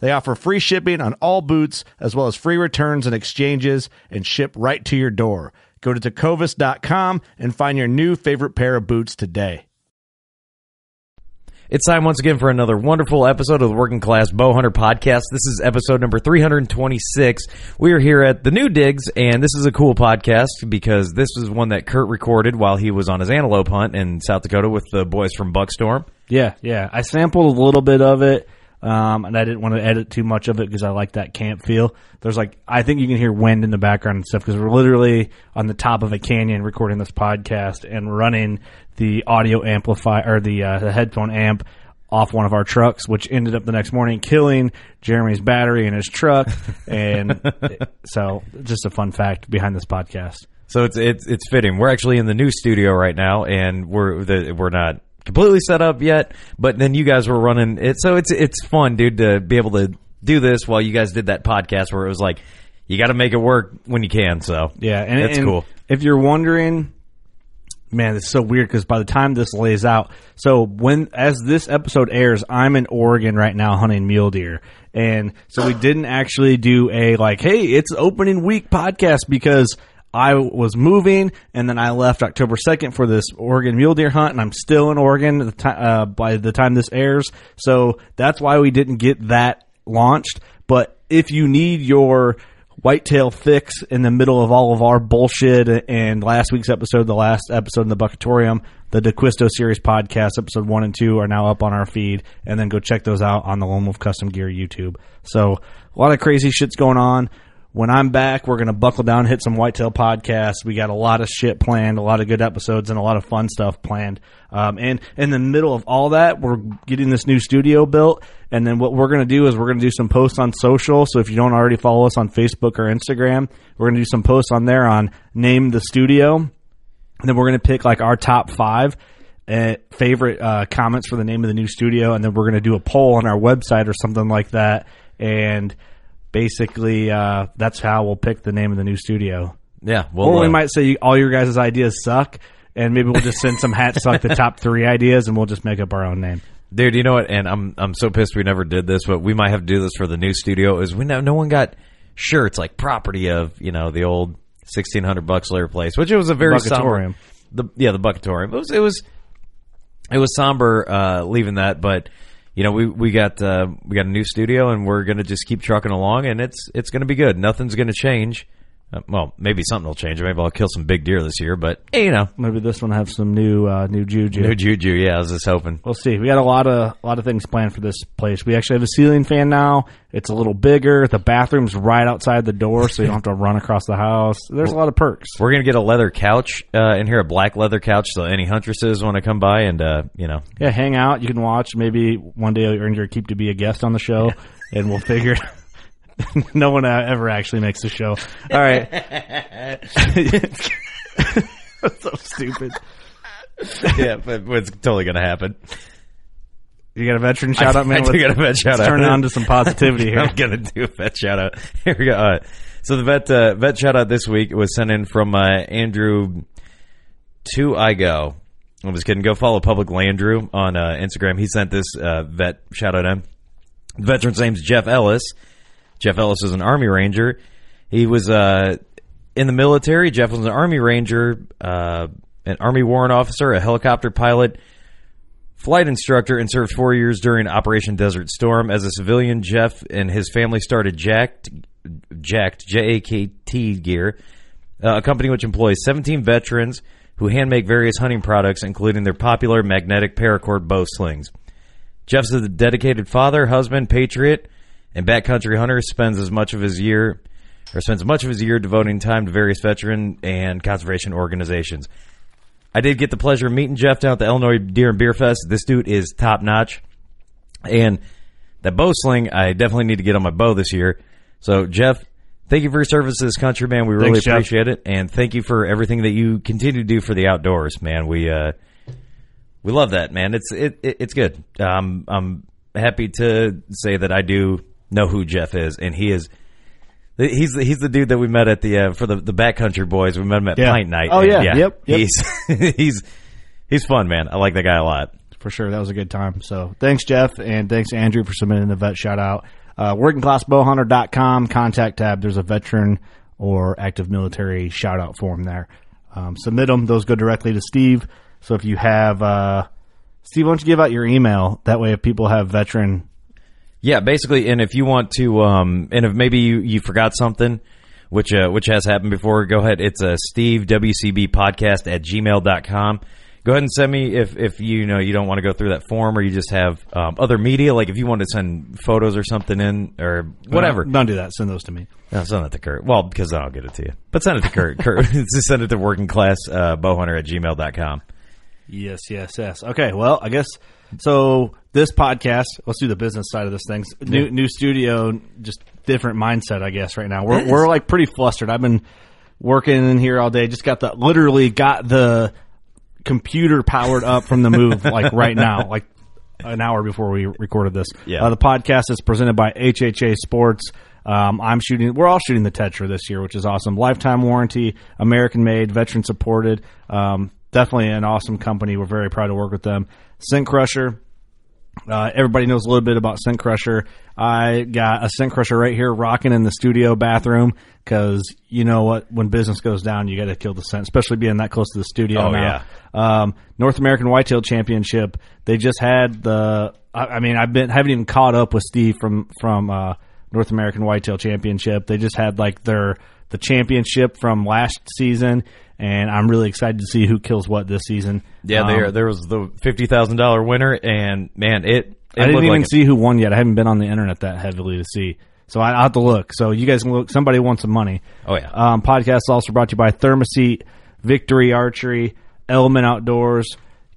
They offer free shipping on all boots, as well as free returns and exchanges, and ship right to your door. Go to tecovas.com and find your new favorite pair of boots today. It's time once again for another wonderful episode of the Working Class Bowhunter Podcast. This is episode number 326. We are here at the New Digs, and this is a cool podcast because this is one that Kurt recorded while he was on his antelope hunt in South Dakota with the boys from Buckstorm. Yeah, yeah. I sampled a little bit of it, um, and I didn't want to edit too much of it because I like that camp feel. There's like, I think you can hear wind in the background and stuff because we're literally on the top of a canyon recording this podcast and running the audio amplifier or the, uh, the headphone amp off one of our trucks, which ended up the next morning killing Jeremy's battery in his truck. And so, just a fun fact behind this podcast. So it's it's it's fitting. We're actually in the new studio right now, and we're the, we're not completely set up yet. But then you guys were running it, so it's it's fun, dude, to be able to do this while you guys did that podcast where it was like you got to make it work when you can. So Yeah, and it's cool. If you're wondering, man, it's so weird because by the time this lays out, so when as this episode airs, I'm in Oregon right now hunting mule deer, and so we didn't actually do a like, hey, it's opening week podcast because. I was moving, and then I left October second for this Oregon mule deer hunt, and I'm still in Oregon uh, by the time this airs. So that's why we didn't get that launched. But if you need your whitetail fix in the middle of all of our bullshit and last week's episode, the last episode in the Buckatorium, the DeQuisto series podcast, episode one and two are now up on our feed, and then go check those out on the Lone Wolf Custom Gear YouTube. So a lot of crazy shit's going on. When I'm back, we're gonna buckle down, hit some whitetail podcasts. We got a lot of shit planned, a lot of good episodes, and a lot of fun stuff planned. Um, and in the middle of all that, we're getting this new studio built. And then what we're gonna do is we're gonna do some posts on social. So if you don't already follow us on Facebook or Instagram, we're gonna do some posts on there on name the studio. And then we're gonna pick like our top five uh, favorite uh, comments for the name of the new studio, and then we're going to do a poll on our website or something like that. And basically, uh, that's how we'll pick the name of the new studio. Yeah, well, or we uh, might say all your guys' ideas suck, and maybe we'll just send some hats suck the top three ideas, and we'll just make up our own name. Dude, you know what? And I'm I'm so pissed we never did this, but we might have to do this for the new studio. Is we no, no one got shirts like property of you know the old sixteen hundred bucks layer place, which it was a very somber. The yeah, the buckatorium. It was it was it was somber uh, leaving that, but you know we we got uh, we got a new studio and we're gonna just keep trucking along, and it's it's gonna be good. Nothing's gonna change. Uh, well, maybe something will change. Maybe I'll kill some big deer this year, but eh, you know, Maybe this one have some new uh, new juju. New juju. Yeah, I was just hoping. We'll see. We got a lot of a lot of things planned for this place. We actually have a ceiling fan now. It's a little bigger. The bathroom's right outside the door, so you don't have to run across the house. There's a lot of perks. We're gonna get a leather couch uh, in here, a black leather couch, so any huntresses want to come by and uh, you know, Yeah, hang out. You can watch. Maybe one day you'll earn your keep to be a guest on the show, and we'll figure. it no one uh, ever actually makes the show. All right. That's so stupid. yeah, but it's totally gonna happen. You got a veteran shout out, man. I do got a vet shout let's out. Turn it on to some positivity here. I'm gonna do a vet shout out. Here we go. All right. So the vet uh, vet shout out this week was sent in from uh, Andrew to I go. I'm just kidding. Go follow Public Landrew on uh, Instagram. He sent this uh, vet shout out in. The veteran's name's Jeff Ellis. Jeff Ellis is an Army Ranger. He was uh, in the military. Jeff was an Army Ranger, uh, an Army warrant officer, a helicopter pilot, flight instructor, and served four years during Operation Desert Storm. As a civilian, Jeff and his family started Jacked, Jacked J A K T Gear, uh, a company which employs 17 veterans who hand make various hunting products, including their popular magnetic paracord bow slings. Jeff's a dedicated father, husband, patriot, and backcountry hunter. Spends as much of his year, or spends much of his year devoting time to various veteran and conservation organizations. I did get the pleasure of meeting Jeff down at the Illinois Deer and Beer Fest. This dude is top notch, and that bow sling I definitely need to get on my bow this year. So Jeff, thank you for your service to this country, man. We really Thanks, Jeff. appreciate it, and thank you for everything that you continue to do for the outdoors, man. We uh, we love that, man. It's it, it it's good. Um, I'm happy to say that I do know who Jeff is, and he is. He's the, he's the dude that we met at the uh, for the the backcountry boys. We met him at Yeah. Pint Night. Oh, and yeah. Yep, yep. He's he's he's fun, man. I like that guy a lot. for sure. That was a good time. So thanks, Jeff, and thanks, Andrew, for submitting the vet shout out. Uh, workingclassbowhunter.com, contact tab. There's a veteran or active military shout out form there. Um, submit them. Those go directly to Steve. So if you have, uh, Steve, why don't you give out your email? That way, if people have veteran, Yeah, basically, and if you want to, um, and if maybe you, you forgot something, which uh, which has happened before, go ahead. It's a Steve WCB podcast at gmail.com. Go ahead and send me if, if you know you don't want to go through that form or you just have um, other media, like if you want to send photos or something in or whatever. Don't do that. Send those to me. No, send it to Kurt. Well, because then I'll get it to you. But send it to Kurt. Kurt, just send it to working class uh, bowhunter at gmail.com. Yes, yes, yes. Okay, well, I guess so. This podcast, let's do the business side of this thing. New new studio, just different mindset, I guess. Right now, we're we're like pretty flustered. I've been working in here all day. Just got the literally got the computer powered up from the move like right now, like an hour before we recorded this. Yeah. Uh, the podcast is presented by HHA Sports. Um, I'm shooting. We're all shooting the Tetra this year, which is awesome. Lifetime warranty, American made, veteran supported. Um, definitely an awesome company. We're very proud to work with them. Scent Crusher. Uh, everybody knows a little bit about Scent Crusher. I got a Scent Crusher right here rocking in the studio bathroom because you know what? When business goes down, you got to kill the scent, especially being that close to the studio Oh, now. Um, North American Whitetail Championship. They just had the. I, I mean, I've been haven't even caught up with Steve from from uh, North American Whitetail Championship. They just had like their the championship from last season, and I'm really excited to see who kills what this season. Yeah, Um, there there was the fifty thousand dollar winner, and man, it, it I didn't even like see who won yet. I haven't been on the internet that heavily to see. So I, I'll have to look. So you guys can look. Somebody wants some money. Oh, yeah. Um, podcast is also brought to you by Thermacell, Victory Archery, Element Outdoors,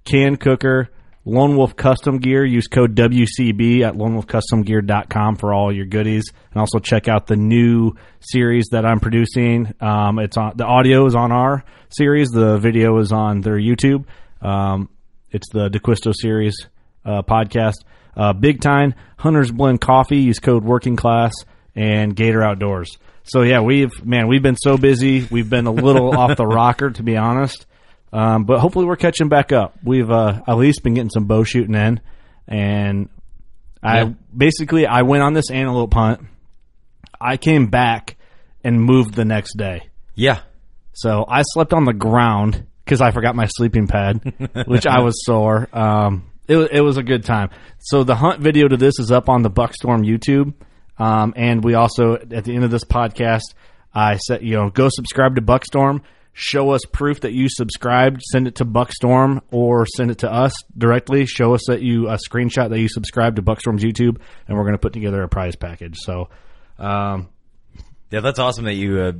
Can Cooker, Lone Wolf Custom Gear. Use code WCB at lonewolfcustomgear.com for all your goodies. And also check out the new series that I'm producing. Um, it's on the audio is on our series. The video is on their YouTube. Um, it's the DeQuisto series uh, podcast. Uh, Big Time Hunters Blend Coffee. Use code Working Class and Gator Outdoors. So yeah, we've man, we've been so busy. We've been a little off the rocker, to be honest. Um, but hopefully, we're catching back up. We've uh, at least been getting some bow shooting in, and I Yeah. basically I went on this antelope hunt. I came back and moved the next day. yeah. So I slept on the ground because I forgot my sleeping pad, which I was sore. Um, it, it was a good time. So the hunt video to this is up on the Buckstorm YouTube. Um, and we also, at the end of this podcast, I said, you know, go subscribe to Buckstorm. Show us proof that you subscribed. Send it to Buckstorm or send it to us directly. Show us that you, a screenshot that you subscribed to Buckstorm's YouTube, and we're going to put together a prize package. So, um, Yeah, that's awesome that you uh,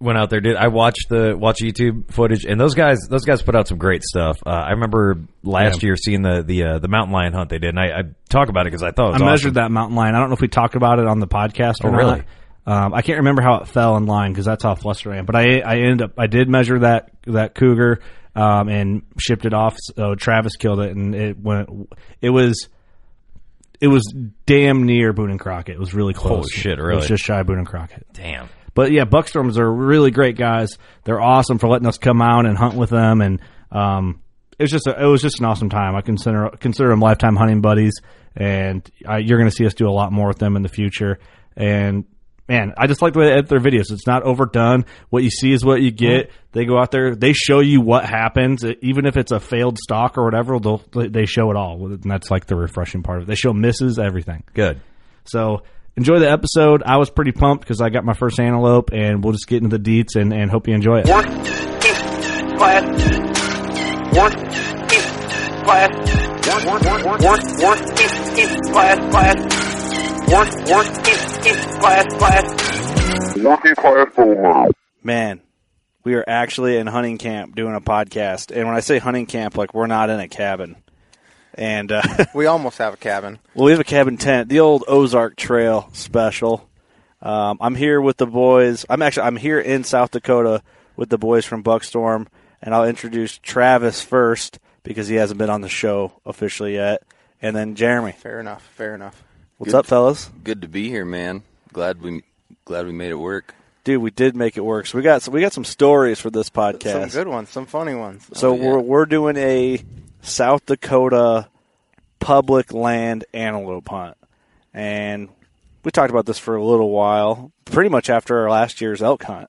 went out there. Did I watched the watch YouTube footage and those guys? Those guys put out some great stuff. Uh, I remember last Yeah. year seeing the the uh, the mountain lion hunt they did, and I, I talk about it because I thought it was I awesome. measured that mountain lion. I don't know if we talked about it on the podcast or Oh, not. Um, I can't remember how it fell in line because that's how flustered I am. But I I ended up I did measure that that cougar um, and shipped it off. So Travis killed it and it went. It was it was damn near Boone and Crockett. It was really close. Holy shit, really? It was just shy of Boone and Crockett. Damn. But yeah, Buckstorms are really great guys. They're awesome for letting us come out and hunt with them, and um, it was just a, it was just an awesome time. I consider consider them lifetime hunting buddies, and uh, you're going to see us do a lot more with them in the future. And man, I just like the way they edit their videos. It's not overdone. What you see is what you get. They go out there, they show you what happens, even if it's a failed stock or whatever. They'll they show it all, and that's like the refreshing part of it. They show misses, everything. Good. So enjoy the episode. I was pretty pumped because I got my first antelope, and we'll just get into the deets and, and hope you enjoy it. One, two, class. One, two, class. One, one, one, one, one, one, two, two, class, class. One, one, two, two, class, class. One, two, class, full Man, we are actually in hunting camp doing a podcast, and when I say hunting camp, like we're not in a cabin. And uh, We almost have a cabin. well, we have a cabin tent, the old Ozark Trail special. Um, I'm here with the boys. I'm actually I'm here in South Dakota with the boys from Buckstorm, and I'll introduce Travis first because he hasn't been on the show officially yet, and then Jeremy. Fair enough. Fair enough. What's up, fellas? Good to be here, man. Glad we glad we made it work. Dude, we did make it work. So we got so we got some stories for this podcast. Some good ones. Some funny ones. Oh, so Oh, yeah. we're we're doing a South Dakota public land antelope hunt, and we talked about this for a little while. Pretty much after our last year's elk hunt.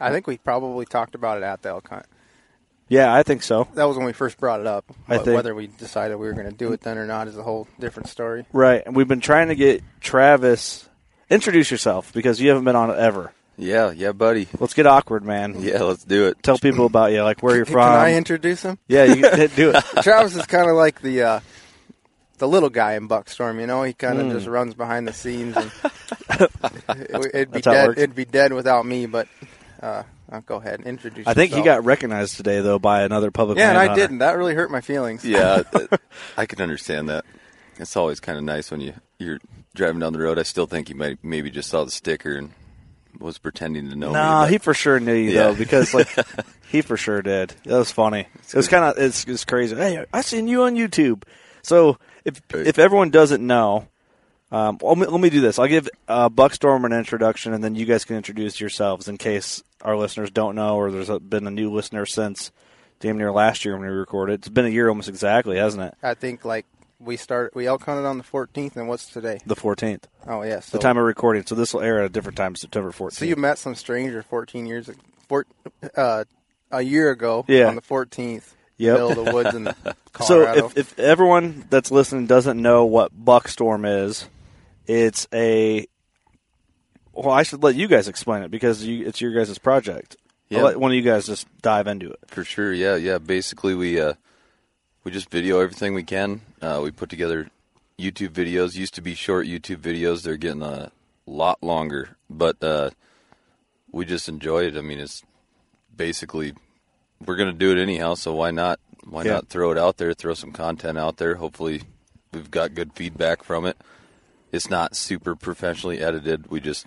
I think we probably talked about it at the elk hunt. Yeah, I think so. That was when we first brought it up. I think- Whether we decided we were going to do it then or not is a whole different story. Right, and we've been trying to get Travis introduce yourself because you haven't been on it ever. Yeah, yeah, buddy. Let's get awkward, man. Yeah, let's do it. Tell people about you, like where you're from. Can. I introduce him? yeah, you can do it. Travis is kind of like the uh, the little guy in Buckstorm. You know, he kind of just runs behind the scenes, and it, would be That's it dead. It'd be dead without me. But uh, I'll go ahead and introduce. I think he got recognized today though by another public. Yeah, and I hunter. didn't. That really hurt my feelings. Yeah, I can understand that. It's always kind of nice when you you're driving down the road. I still think he might maybe just saw the sticker and was pretending to know me. No, but- he for sure knew you Yeah. though because like he for sure did. That was funny. It was kind of it's, it's crazy. Hey, I seen you on YouTube. So if Right. if everyone doesn't know, um, let me, let me do this. I'll give uh, Buckstorm an introduction, and then you guys can introduce yourselves in case our listeners don't know, or there's a, been a new listener since damn near last year when we recorded. It's been a year almost exactly, hasn't it? I think like we start we elk hunted on the 14th, and what's today? The 14th, Oh yeah, so the time of recording. So this will air at a different time, September 14th. so you met some stranger 14 years, four, uh, a year ago Yeah. on the 14th. Yep. middle of the woods in So if, if everyone that's listening doesn't know what Buckstorm is, it's a. Well, I should let you guys explain it because you, it's your guys' project. I'll Yeah. let one of you guys just dive into it. For sure, yeah, yeah. Basically, we uh, we just video everything we can. Uh, we put together YouTube videos. Used to be short YouTube videos. They're getting a lot longer, but uh, we just enjoy it. I mean, it's basically we're gonna do it anyhow, so why not? Why Yeah. not throw it out there? Throw some content out there. Hopefully, we've got good feedback from it. It's not super professionally edited. We just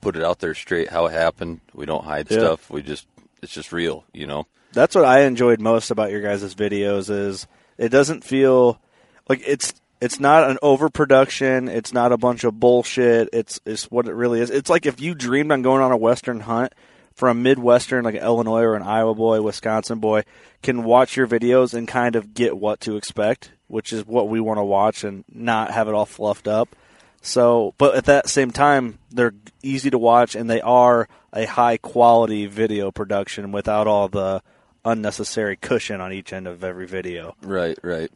put it out there straight how it happened. We don't hide Yeah. stuff. We just it's just real, you know. That's what I enjoyed most about your guys' videos is it doesn't feel like it's it's not an overproduction. It's not a bunch of bullshit. It's it's what it really is. It's like if you dreamed on going on a western hunt for a midwestern like an Illinois or an Iowa boy, Wisconsin boy can watch your videos and kind of get what to expect, which is what we want to watch and not have it all fluffed up. So, but at that same time, they're easy to watch and they are a high quality video production without all the unnecessary cushion on each end of every video. Right, right.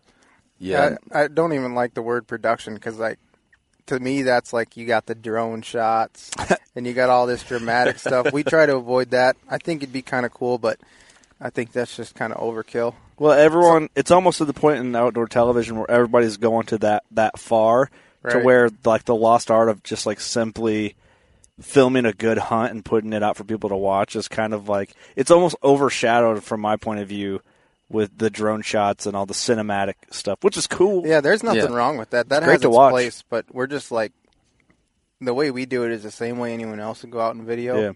Yeah, I, I don't even like the word production because like to me that's like you got the drone shots and you got all this dramatic stuff. We try to avoid that. I think it'd be kind of cool, but I think that's just kind of overkill. Well, everyone, it's almost to the point in outdoor television where everybody's going to that that far to where like the lost art of just like simply filming a good hunt and putting it out for people to watch is kind of like it's almost overshadowed from my point of view with the drone shots and all the cinematic stuff, which is cool. Yeah, there's nothing Yeah. wrong with that. That It's great has to its watch. place, but we're just like the way we do it is the same way anyone else would go out and video. Yeah.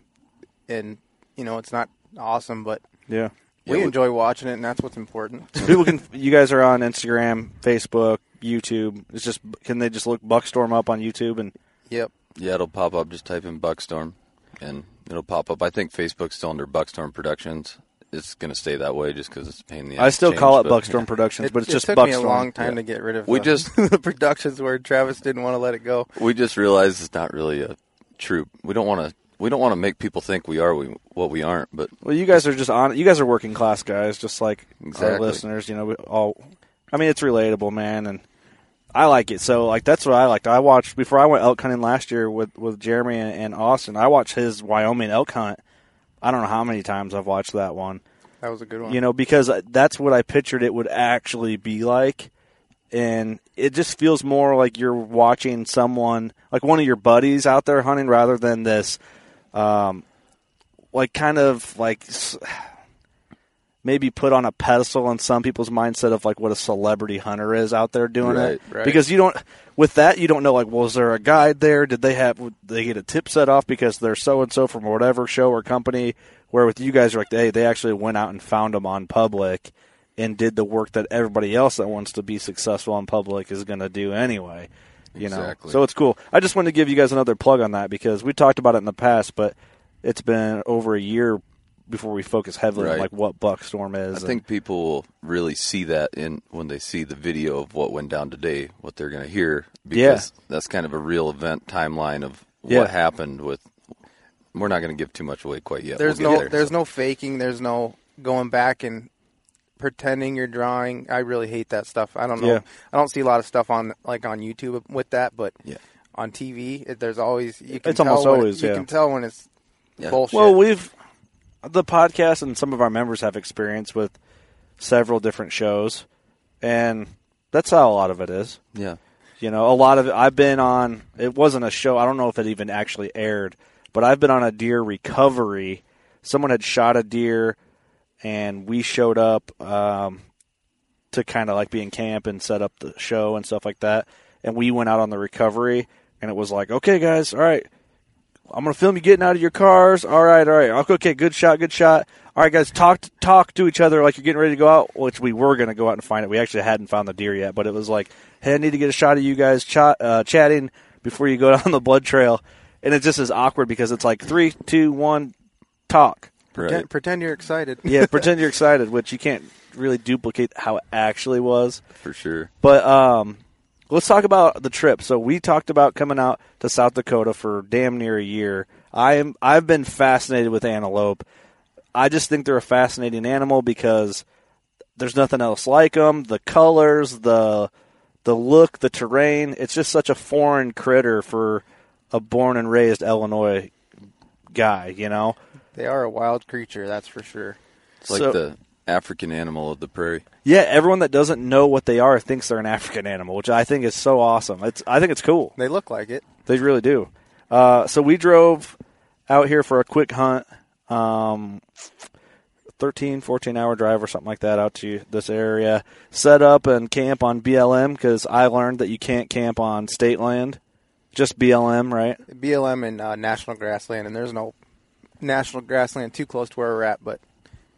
And you know, it's not awesome, but Yeah. we Yeah, enjoy watching it, and that's what's important. people can you guys are on Instagram, Facebook, YouTube. It's just can they just look Buckstorm up on YouTube and yep. yeah. It'll pop up. Just type in Buckstorm. and it'll pop up. I think Facebook's still under Buckstorm Productions. It's going to stay that way just because it's a pain in the. I ass to still change, call it but, Buckstorm yeah. Productions, It, but it's it just took Buckstorm. me a long time Yeah. to get rid of We the, just- the productions where Travis didn't want to let it go. We just realized it's not really a true. We don't want to. We don't want to make people think we are we, what we aren't. But Well, you guys are just on. You guys are working class guys, just like our listeners. You know, we all. I mean, it's relatable, man, and I like it. So, like, that's what I liked. I watched before I went elk hunting last year with with Jeremy and, and Austin. I watched his Wyoming elk hunt. I don't know how many times I've watched that one. That was a good one. You know, because that's what I pictured it would actually be like. And it just feels more like you're watching someone, like one of your buddies out there hunting rather than this, um, like kind of like maybe put on a pedestal in some people's mindset of like what a celebrity hunter is out there doing it. Right, right. Because you don't, with that, you don't know like, was there a guide there? Did they have, did they get a tip set off because they're so and so from whatever show or company? Where with you guys, are like, hey, they actually went out and found them on public and did the work that everybody else that wants to be successful on public is going to do anyway. You know, Exactly. so it's cool. I just wanted to give you guys another plug on that because we talked about it in the past, but it's been over a year before we focus heavily on like what Buckstorm is. I and- think people will really see that in when they see the video of what went down today, what they're going to hear, because that's kind of a real event timeline of Yeah. what happened with. We're not going to give too much away quite yet. there's We'll no there, there's so. no faking. There's no going back and pretending you're drawing. I really hate that stuff. I don't know. Yeah. I don't see a lot of stuff on like on YouTube with that, but Yeah. on TV, it, there's always you can It's tell almost when it- you yeah. can tell when it's Yeah. bullshit. Well, we've the podcast and some of our members have experience with several different shows, and that's how a lot of it is. yeah. You know, a lot of it. I've been on. It wasn't a show. I don't know if it even actually aired, but I've been on a deer recovery. Someone had shot a deer, and we showed up um, to kind of like be in camp and set up the show and stuff like that. And we went out on the recovery, and it was like, okay, guys, all right, I'm gonna film you getting out of your cars. All right, all right. Okay, good shot, good shot. All right, guys, talk talk to each other like you're getting ready to go out. Which we were gonna go out and find it. We actually hadn't found the deer yet, but it was like, hey, I need to get a shot of you guys ch- uh, chatting before you go down the blood trail. And it just is awkward because it's like three, two, one, talk. Pretend, Right. pretend you're excited. Yeah, pretend you're excited, which you can't really duplicate how it actually was. For sure. But um, let's talk about the trip. So we talked about coming out to South Dakota for damn near a year. I am I've been fascinated with antelope. I just think they're a fascinating animal because there's nothing else like them. The colors, the the look, the terrain. It's just such a foreign critter for a born and raised Illinois guy. You know. They are a wild creature, that's for sure. It's like So- the African animal of the prairie. Yeah, everyone that doesn't know what they are thinks they're an African animal, which I think is so awesome. It's I think it's cool. They look like it. They really do. Uh, so we drove out here for a quick hunt, um, 13, 14 hour drive or something like that out to this area. Set up and camp on BLM because I learned that you can't camp on state land, just BLM, right? BLM and uh, National Grassland, and there's no National Grassland too close to where we're at, but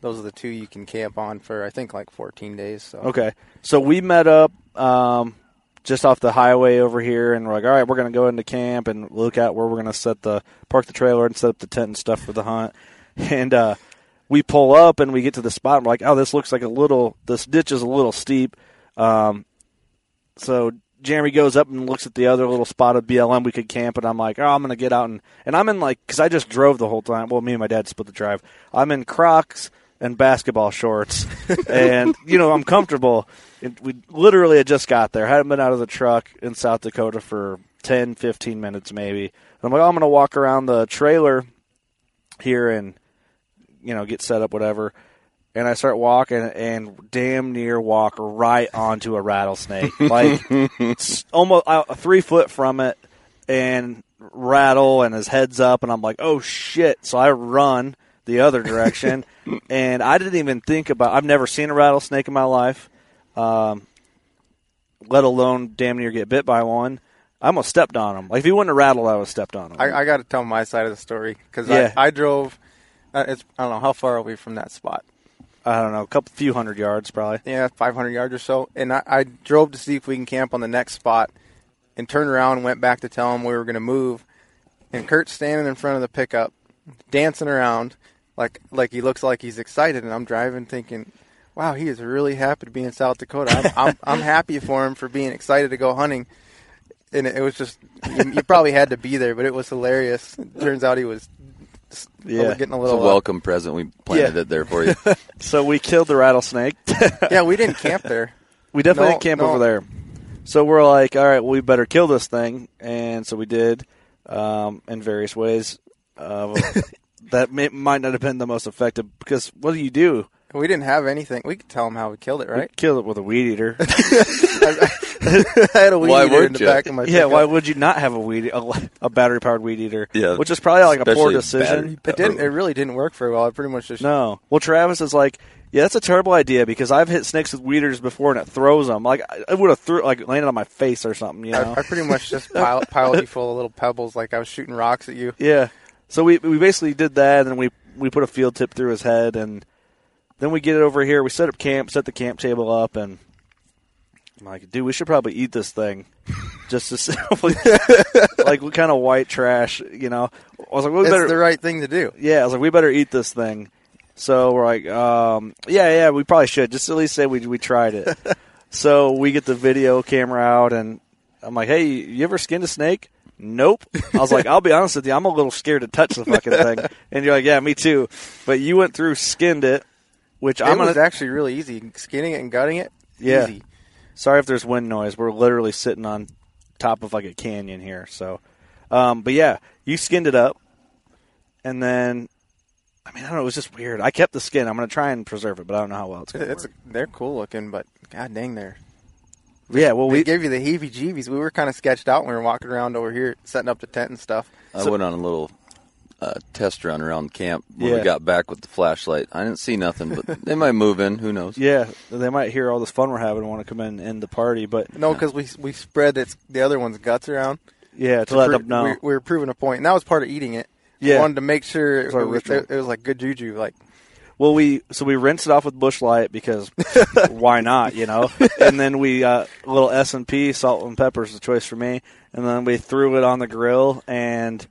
those are the two you can camp on for I think like 14 days. So Okay. So we met up um, just off the highway over here, and we're like, all right, we're going to go into camp and look at where we're going to set the park the trailer and set up the tent and stuff for the hunt. And uh, we pull up and we get to the spot. And we're like, oh, this looks like a little. This ditch is a little steep. Um, so Jeremy goes up and looks at the other little spot of BLM we could camp, and I'm like, oh, I'm gonna get out and and I'm in like because I just drove the whole time. Well, me and my dad split the drive. I'm in Crocs and basketball shorts, and you know I'm comfortable. It, we literally had just got there. Hadn't been out of the truck in South Dakota for 10, 15 minutes maybe. And I'm like, oh, I'm gonna walk around the trailer here and you know get set up, whatever and I start walking and damn near walk right onto a rattlesnake, like s- almost uh, three foot from it, and rattle and his head's up, and I'm like, oh shit! So I run the other direction, and I didn't even think about. I've never seen a rattlesnake in my life, um, let alone damn near get bit by one. I almost stepped on him. Like if he wouldn't have rattled, I would have stepped on him. I, I got to tell my side of the story because Yeah. I, I drove. Uh, it's I don't know how far are we from that spot. I don't know, a couple few hundred yards probably. Yeah, 500 yards or so. And I, I drove to see if we can camp on the next spot, and turned around and went back to tell him we were going to move. And Kurt's standing in front of the pickup, dancing around, like like he looks like he's excited, and I'm driving thinking, wow, he is really happy to be in South Dakota. I'm I'm, I'm happy for him for being excited to go hunting. And it, it was just you, you probably had to be there, but it was hilarious. Turns out he was Yeah. getting a It's little a welcome present. We planted Yeah. it there for you. So we killed the rattlesnake. yeah, we didn't camp there. We definitely No, didn't camp no. over there. So we're like, all right, well, we better kill this thing, and so we did um, in various ways. Uh, that may, might not have been the most effective because what do you do? We didn't have anything. We could tell him how we killed it, We right? kill it with a weed eater. I had a weed Why eater in would the you? back of my yeah, pickup. why would you not have a weed a, a battery powered weed eater? Yeah, which is probably like a poor especially battery decision. It didn't. It really didn't work very well. I pretty much just No. Well, Travis is like, yeah, that's a terrible idea because I've hit snakes with weed eaters before and it throws them. Like I- it would have threw like landed on my face or something. You know? I, I pretty much just piled, piled you full of little pebbles, like I was shooting rocks at you. Yeah. So we we basically did that, and we we put a field tip through his head, and then we get it over here. We set up camp, set the camp table up, and I'm like, dude, we should probably eat this thing, just to see, like what kind of white trash, you know? I was like, we It's better, the right thing to do. yeah, I was like, we better eat this thing. So we're like, um, yeah, yeah, we probably should just at least say we we tried it. so we get the video camera out, and I'm like, hey, you ever skinned a snake? Nope. I was like, I'll be honest with you, I'm a little scared to touch the fucking thing. And you're like, yeah, me too. But you went through, skinned it, which It I'm was gonna. actually really easy. Skinning it and gutting it, Yeah. easy. Sorry if there's wind noise. We're literally sitting on top of like a canyon here. So, um, but yeah, you skinned it up, and then, I mean, I don't know. It was just weird. I kept the skin. I'm gonna try and preserve it, but I don't know how well it's gonna It's work. they're cool looking, but god dang, they're Yeah, well, we we gave you the heebie-jeebies. We were kind of sketched out when we were walking around over here, setting up the tent and stuff. I went on a little uh, test run around camp when Yeah. we got back with the flashlight. I didn't see nothing, but they might move in. Who knows? yeah, they might hear all this fun we're having and want to come in and end the party. But No, because we we spread its, the other one's guts around. yeah, to, to let pro- them know. we, we were proving a point, and that was part of eating it. Yeah. we wanted to make sure it, It's our was, it, it was like good juju. Like Well, we so we rinsed it off with Busch Light because why not, you know? And then we uh, a little S and P salt and pepper is the choice for me. And then we threw it on the grill and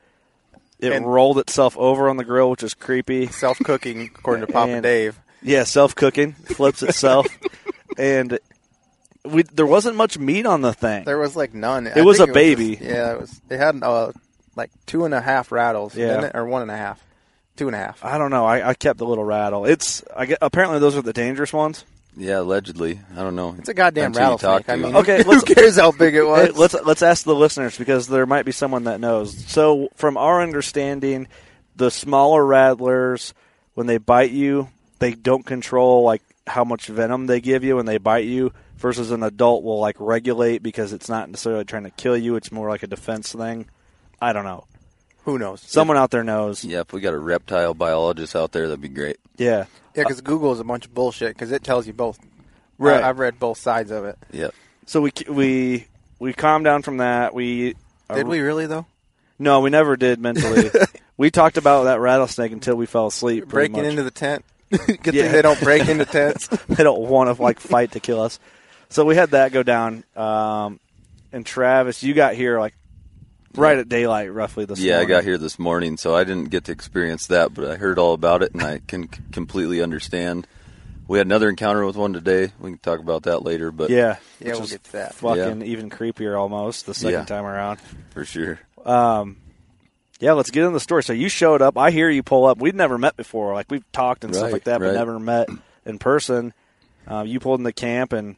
it And- rolled itself over on the grill, which is creepy. self cooking, according to Papa And- Dave. Yeah, self cooking flips itself, and we there wasn't much meat on the thing. There was like none. It was a baby. just- yeah, it was. It had uh, like two and a half rattles. Yeah. it? or one and a half, two and a half. I don't know. I, I kept the little rattle. It's I get, apparently those are the dangerous ones. Yeah, allegedly. I don't know. It's a goddamn Until you rattlesnake. talk I to mean. Okay, who let's- cares how big it was? Hey, let's let's ask the listeners because there might be someone that knows. So, from our understanding, the smaller rattlers, when they bite you, they don't control like how much venom they give you when they bite you. Versus an adult will like regulate because it's not necessarily trying to kill you; it's more like a defense thing. I don't know. Who knows? Someone out there knows. Yeah, if we got a reptile biologist out there, that'd be great. Yeah. Yeah, because Google is a bunch of bullshit because it tells you both. Right. I, I've read both sides of it. Yep. So we we we calmed down from that. We Did we really though? No, we never did mentally. we talked about that rattlesnake until we fell asleep. Breaking much. into the tent. Good Yeah. thing they don't break into tents. they don't want to like fight to kill us. So we had that go down. Um, and Travis, you got here like right at daylight, roughly this yeah, morning. I got here this morning, so I didn't get to experience that, but I heard all about it, and I can completely understand. We had another encounter with one today. We can talk about that later, but Yeah, Yeah, we'll get to that. Fucking even creepier almost the second Yeah. time around. for sure. Um, yeah, let's get in the story. So you showed up. I hear you pull up. We'd never met before. Like we've talked and stuff like that, but never met in person. Uh, you pulled into camp, and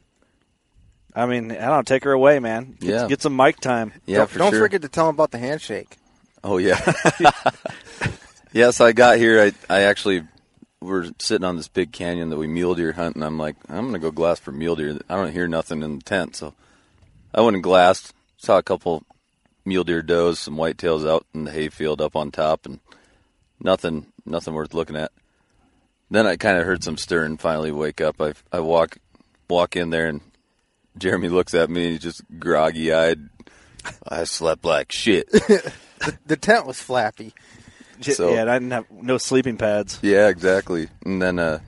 I mean, I don't know, take her away, man. Get, Yeah. get some mic time. Yeah, don't for don't sure. forget to tell them about the handshake. Oh yeah. yes, I got here. I I actually we're sitting on this big canyon that we mule deer hunt, and I'm like, I'm gonna go glass for mule deer. I don't hear nothing in the tent, so I went and glassed. Saw a couple mule deer does, some whitetails out in the hayfield up on top, and nothing nothing worth looking at. Then I kind of heard some stir and finally wake up. I I walk walk in there and Jeremy looks at me and he's just groggy eyed. I slept like shit. The tent was flappy. So- yeah, and I didn't have no sleeping pads. Yeah, exactly. And then uh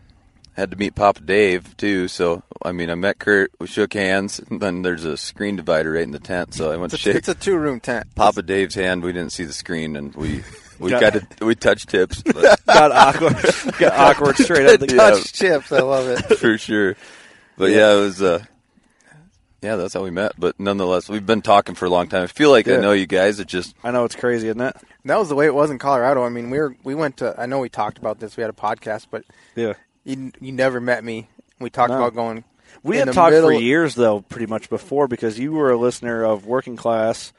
had to meet Papa Dave too. So I mean, I met Kurt. We shook hands. And then there's a screen divider right in the tent. So I went It's to a, shake it's a two room tent. Papa Dave's hand. We didn't see the screen, and we We Got- got to we touched tips but got awkward. got awkward straight up. of the Yeah. Touch chips. I love it. for sure. But yeah, it was. Uh, yeah, that's how we met. But nonetheless, we've been talking for a long time. I feel like Yeah. I know you guys. It just I know it's crazy, isn't it? That was the way it was in Colorado. I mean, we were we went to. I know we talked about this. We had a podcast, but Yeah. you you never met me. We talked No. about going. We had the talked for years though, pretty much before because you were a listener of Working Class,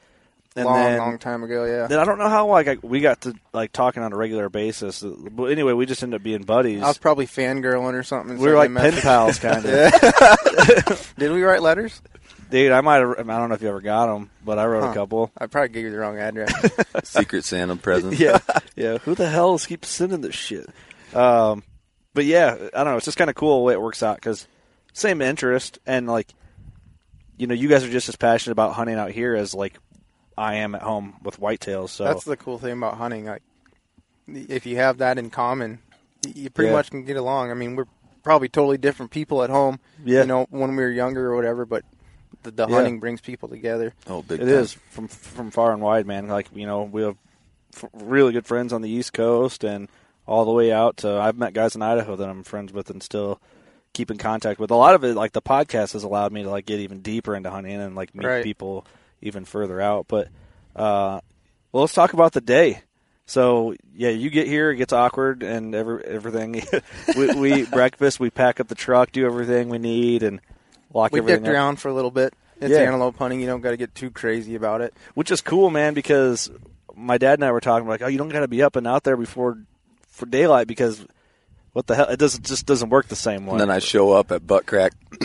and long, then long time ago. Yeah. then I don't know how like I, we got to like talking on a regular basis. But anyway, we just ended up being buddies. I was probably fangirling or something. we were like pen pals, kind of. Yeah. Did we write letters? Dude, I might have. I don't know if you ever got them, but I wrote Huh. a couple. I probably gave you the wrong address. secret Santa present. yeah, yeah. Who the hell is keeps sending this shit? Um, but yeah, I don't know. It's just kind of cool the way it works out because same interest and like, you know, you guys are just as passionate about hunting out here as like I am at home with whitetails. So That's the cool thing about hunting. Like, if you have that in common, you pretty Yeah. much can get along. I mean, we're probably totally different people at home. Yeah. You know, when we were younger or whatever, but the, the Yeah. hunting brings people together. Oh, big. It time. is from from far and wide, man. Like you know, we have f- really good friends on the East Coast and all the way out to. I've met guys in Idaho that I'm friends with and still keep in contact with. A lot of it, like the podcast, has allowed me to like get even deeper into hunting and like meet Right. people even further out. But uh, well, let's talk about the day. So yeah, you get here, it gets awkward and every, everything. we, we breakfast, we pack up the truck, do everything we need, and lock We everything dicked up. around for a little bit. It's Yeah. antelope hunting. You don't got to get too crazy about it. which is cool, man. Because my dad and I were talking like, oh, you don't got to be up and out there before for daylight because what the hell? It doesn't just doesn't work the same way. And then I show up at butt crack.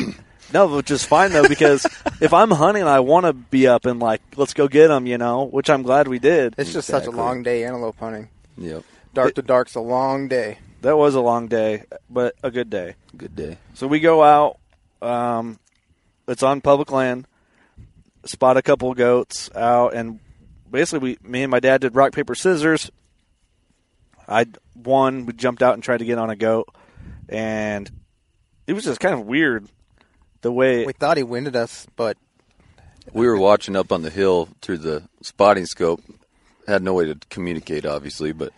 no, which is fine though because if I'm hunting, I want to be up and like let's go get them, you know. Which I'm glad we did. It's just such a long day antelope hunting. Yep. Dark to dark's a long day. That was a long day, but a good day. Good day. So we go out. Um, it's on public land. Spot a couple goats out, and basically, we, me and my dad did rock paper scissors. I won. We jumped out and tried to get on a goat, and it was just kind of weird the way. We thought he winded us, but We were watching up on the hill through the spotting scope. Had no way to communicate, obviously, but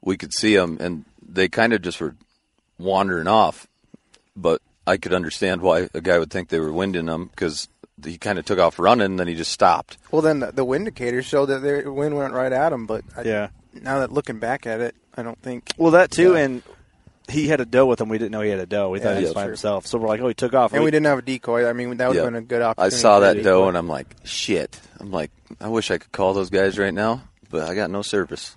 we could see them, and they kind of just were wandering off. But I could understand why a guy would think they were winding them because he kind of took off running, and then he just stopped. well, then the, the wind indicator showed that the wind went right at him. But I, Yeah. now that looking back at it, I don't think. Well, that too, Yeah. and he had a doe with him. We didn't know he had a doe. We thought Yeah, he was by true. himself. So we're like, oh, he took off. And we didn't have a decoy. I mean, that would have Yeah. been a good opportunity. I saw that a doe, decoy. and I'm like, shit. I'm like, I wish I could call those guys right now, but I got no service.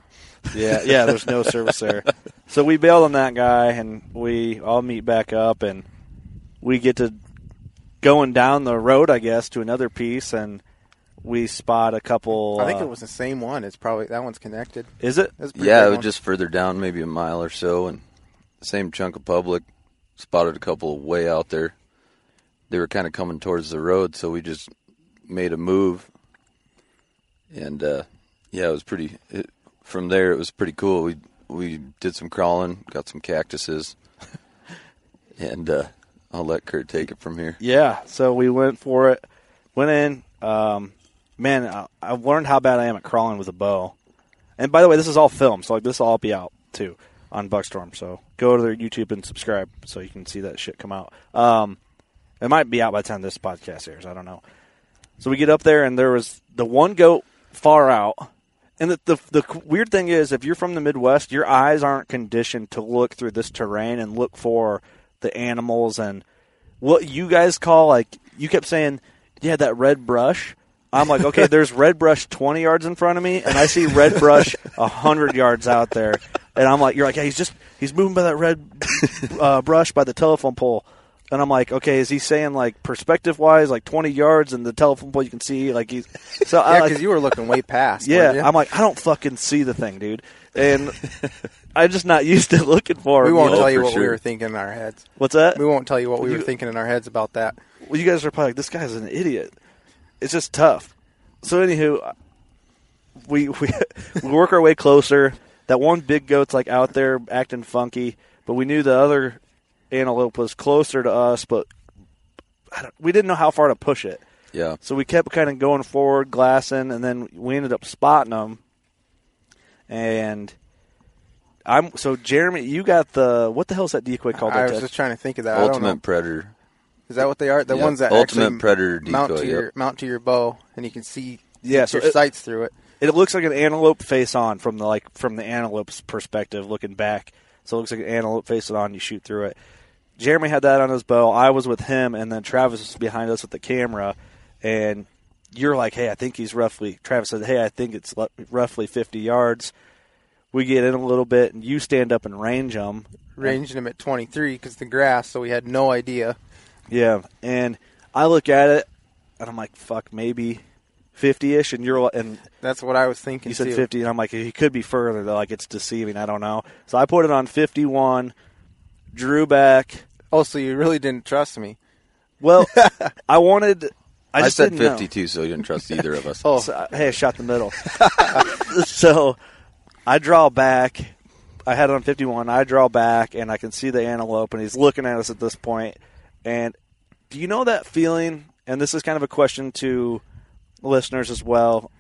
Yeah, yeah. There's no service there. So we bailed on that guy, and we all meet back up, and we get to going down the road, I guess, to another piece, and we spot a couple. I think uh, it was the same one. It's probably that one's connected. Is it? That's a pretty Yeah, it was one. just further down, maybe a mile or so, and same chunk of public. Spotted a couple way out there. They were kind of coming towards the road, so we just made a move, and uh, yeah, it was pretty. It, from there, it was pretty cool. We we did some crawling, got some cactuses, and uh, I'll let Kurt take it from here. Yeah. So we went for it. Went in. Um, man, I, I've learned how bad I am at crawling with a bow. And by the way, this is all filmed, so like this will all be out too on Buckstorm. So go to their YouTube and subscribe so you can see that shit come out. Um, it might be out by the time this podcast airs. I don't know. So we get up there, and there was the one goat far out. And the, the the weird thing is, if you're from the Midwest, your eyes aren't conditioned to look through this terrain and look for the animals and what you guys call like. You kept saying, "Yeah, that red brush." I'm like, okay, there's red brush 20 yards in front of me, and I see red brush 100 yards out there, and I'm like, you're like, yeah, he's just he's moving by that red uh, brush by the telephone pole. And I'm like, okay, is he saying like perspective wise, like 20 yards, and the telephone pole you can see, like he's so I Yeah, like, because you were looking way past. yeah. I'm like, I don't fucking see the thing, dude. And I'm just not used to looking for we him. won't you know? tell you what we were thinking in our heads. What's that? We won't tell you what we You- were thinking in our heads about that. Well, you guys are probably like, this guy's an idiot. It's just tough. So, anywho, we we, we work our way closer. That one big goat's like out there acting funky, but we knew the other antelope was closer to us, but I don't, we didn't know how far to push it. Yeah, So we kept kind of going forward, glassing, and then we ended up spotting them. and I'm so Jeremy. You got the what the hell's that decoy called? I that was Ted? just trying to think of that. I don't know. Ultimate Predator. Is that what they are? The Yeah, ones that Ultimate actually Predator mount decoy, to your mount to your bow, and you can see Yeah, so your it- sights through it. It looks like an antelope face on from the like from the antelope's perspective looking back. So it looks like an antelope face on. You shoot through it. Jeremy had that on his bow. I was with him, and then Travis was behind us with the camera. And you're like, "Hey, I think he's roughly." Travis said, "Hey, I think it's roughly 50 yards." We get in a little bit, and you stand up and range them. Ranged him at 23 because the grass, so we had no idea. Yeah, and I look at it, and I'm like, "Fuck, maybe 50ish." And you're and That's what I was thinking. You said too. 50, and I'm like, he could be further. Though, like it's deceiving. I don't know. So I put it on 51, drew back. Oh, so you really didn't trust me? Well, I wanted. I, I, said didn't know. 52, so you didn't trust either of us. Oh, So, uh, hey, I shot the middle. so I draw back. I had it on 51. I draw back, and I can see the antelope, and he's looking at us at this point. And do you know that feeling? And this is kind of a question to listeners as well,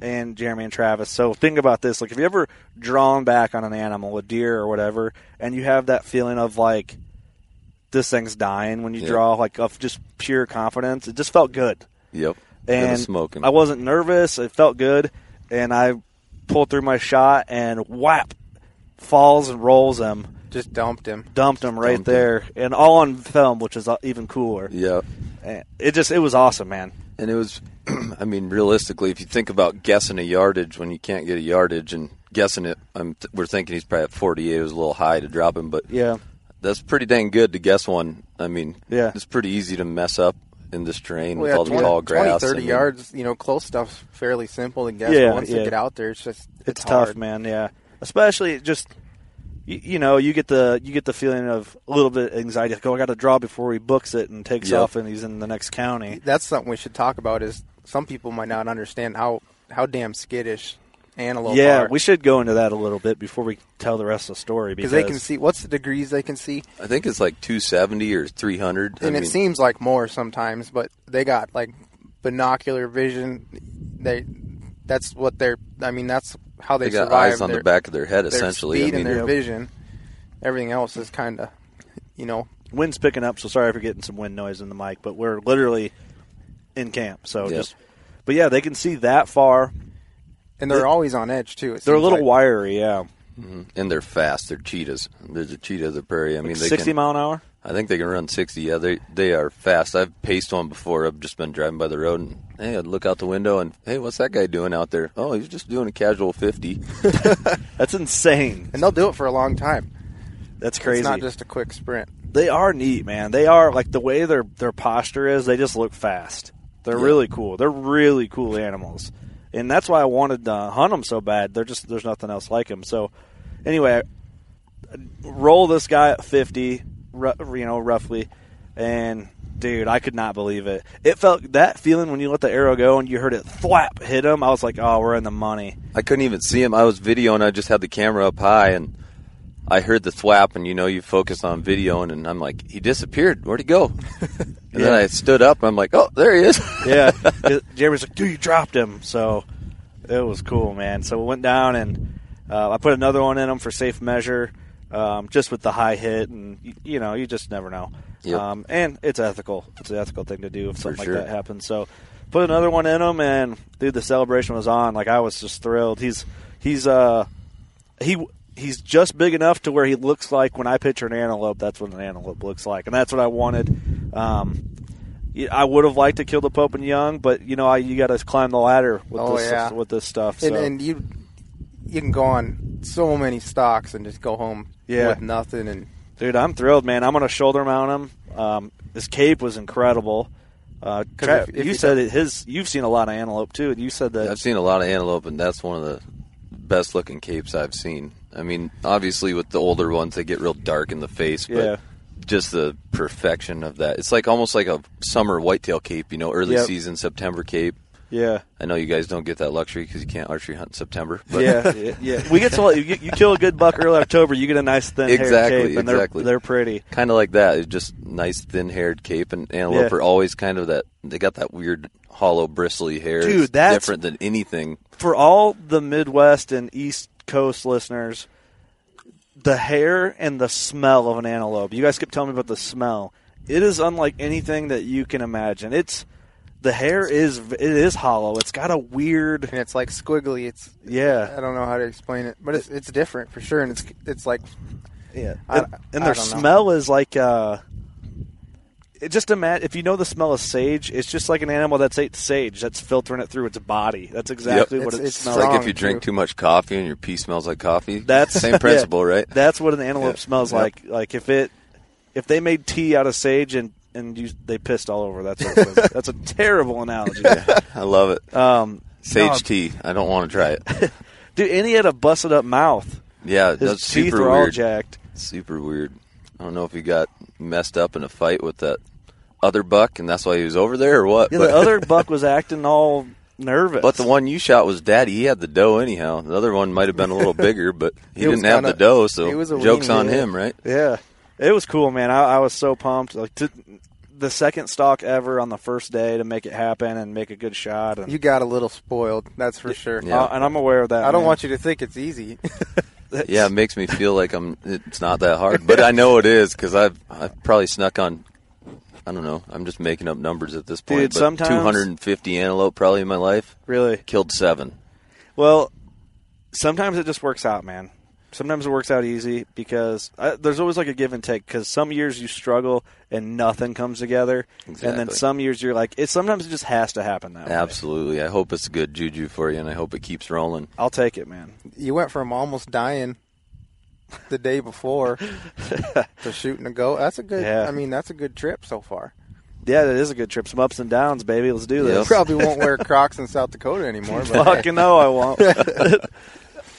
and Jeremy and Travis. So think about this: like, have you ever drawn back on an animal, a deer or whatever, and you have that feeling of like this thing's dying when you Yeah. draw, like of just pure confidence? It just felt good Yep. and smoking. I wasn't nervous. It felt good, and I pulled through my shot and whap falls and rolls him, just dumped him. dumped him right Dumped him. there, and all on film, which is uh, even cooler. Yep. And It just it was awesome, man. And it was, I mean, realistically, if you think about guessing a yardage when you can't get a yardage and guessing it, I'm we're thinking he's probably at 48. It was a little high to drop him, but Yeah, that's pretty dang good to guess one. I mean, Yeah. it's pretty easy to mess up in this terrain Well, with yeah, all the 20, tall 20, grass. 30 I mean, yards, you know, close stuff's fairly simple to guess. Yeah, but once yeah. you get out there, it's just it's, tough, hard. man. Yeah, especially just. You, you know, you get the you get the feeling of a little bit of anxiety. Like, oh, I got to draw before he books it and takes Yep. off, and he's in the next county. That's something we should talk about. Is some people might not understand how how damn skittish antelope are. yeah, are. we should go into that a little bit before we tell the rest of the story because they can see what's the degrees they can see, I think it's like 270 or 300. and I it mean, seems like more sometimes. But they got like binocular vision. They that's what they're. I mean, that's how they, they got survive. eyes on their, the back of their head, their essentially. speed I mean, and their vision. Everything else is kind of, you know, wind's picking up, so sorry for getting some wind noise in the mic, but we're literally in camp. So Yep. just, but yeah, they can see that far. and they're They- always on edge too. They're a little like. wiry, yeah. Mm-hmm. and they're fast. They're cheetahs. There's a cheetah of the prairie. I mean, they Sixty can, mile an hour. I think they can run 60. Yeah, they they are fast. I've paced one before. I've just been driving by the road and hey, I'd look out the window and hey, what's that guy doing out there? Oh, he's just doing a casual 50. That's insane. and they'll do it for a long time. That's crazy. It's not just a quick sprint. they are neat, man. They are like the way their their posture is. They just look fast. They're Yeah. really cool. They're really cool animals, and that's why I wanted to hunt them so bad. They're just there's nothing else like them. So anyway, roll this guy at fifty, you know, roughly, and dude, I could not believe it. It felt that feeling when you let the arrow go and you heard it thwap hit him. I was like, oh, we're in the money. I couldn't even see him. I was videoing. I just had the camera up high and I heard the thwap and you know you focus on video, and I'm like he disappeared. Where'd he go? And then I stood up. and I'm like, oh, there he is. yeah, Jeremy's like, dude, you dropped him. So it was cool, man. So we went down and uh, I put another one in him for safe measure, um, just with the high hit, and y- you know, you just never know. Yep. Um, and it's ethical. It's an ethical thing to do if something sure. like that happens. So put another one in him, and dude, the celebration was on. Like I was just thrilled. He's he's uh he. He's just big enough to where he looks like when I picture an antelope, that's what an antelope looks like, and that's what I wanted. Um, I would have liked to kill the Pope and Young, but you know, I, you got to climb the ladder with Oh, this yeah. with this stuff. And, so. and you you can go on so many stalks and just go home Yeah. with nothing. And Dude, I'm thrilled, man. I'm going to shoulder mount him. Um, this cape was incredible. Uh, 'Cause Tra- if- if you you said it, his. You've seen a lot of antelope too, and you said that. I've seen a lot of antelope, and that's one of the best looking capes I've seen. I mean, obviously with the older ones, they get real dark in the face, but Yeah. just the perfection of that. It's like almost like a summer whitetail cape, you know, early Yep. season September cape. Yeah. I know you guys don't get that luxury because you can't archery hunt in September. But yeah, yeah, yeah. We get to you, you kill a good buck early October, you get a nice thin haired Exactly, cape, and exactly. they're they're pretty. kind of like that. It's just nice thin-haired cape and antelope Yeah. are always kind of that. They got that weird hollow bristly hair. Dude, that's- different than anything. For all the Midwest and East Coast listeners, the hair and the smell of an antelope. You guys kept telling me about the smell. It is unlike anything that you can imagine. It's the hair is it is hollow. It's got a weird and it's like squiggly. It's yeah I don't know how to explain it, but it's it's different for sure, and it's it's like yeah. I- and, their don't know. smell is like uh it just imagine if you know the smell of sage, it's just like an animal that's ate sage that's filtering it through its body. That's exactly what It's- it it's smells It's like. like if you drink too much coffee and your pee smells like coffee. That's same principle, yeah, right? That's what an antelope Yeah. smells Yep. like. Like if it if they made tea out of sage and and you, they pissed all over. That's what it that's a terrible analogy. I love it. Um, Sage no, tea. I don't want to try it. dude, and he had a busted up mouth. Yeah, His that's teeth super were all weird. jacked. Super weird. I don't know if he got messed up in a fight with that other buck, and that's why he was over there, or what. Yeah, the other buck was acting all nervous. but the one you shot was Daddy. He had the doe anyhow. The other one might have been a little bigger, but he didn't have kinda- the doe, so it was a jokes on yeah. him, right? Yeah, it was cool, man. I, I was so pumped. Like to, the second stock ever on the first day to make it happen and make a good shot. And, you got a little spoiled. That's for sure. Yeah. uh, and I'm aware of that. I don't man. want you to think it's easy. Yeah, it makes me feel like I'm. It's not that hard, but I know it is because I've I've probably snuck on. I don't know. I'm just making up numbers at this point. Dude, but sometimes- 250 antelope probably in my life. really. Killed seven. Well, sometimes it just works out, man. Sometimes it works out easy because I, there's always like a give and take. Because some years you struggle and nothing comes together, and then some years you're like, it. Sometimes it just has to happen that way. Absolutely. I hope it's a good juju for you, and I hope it keeps rolling. I'll take it, man. you went from almost dying the day before to shooting a goat. That's a good. Yeah. I mean, that's a good trip so far. Yeah, that is a good trip. Some ups and downs, baby. Let's do You this. probably won't wear Crocs in South Dakota anymore. But hey. Fucking no, I won't.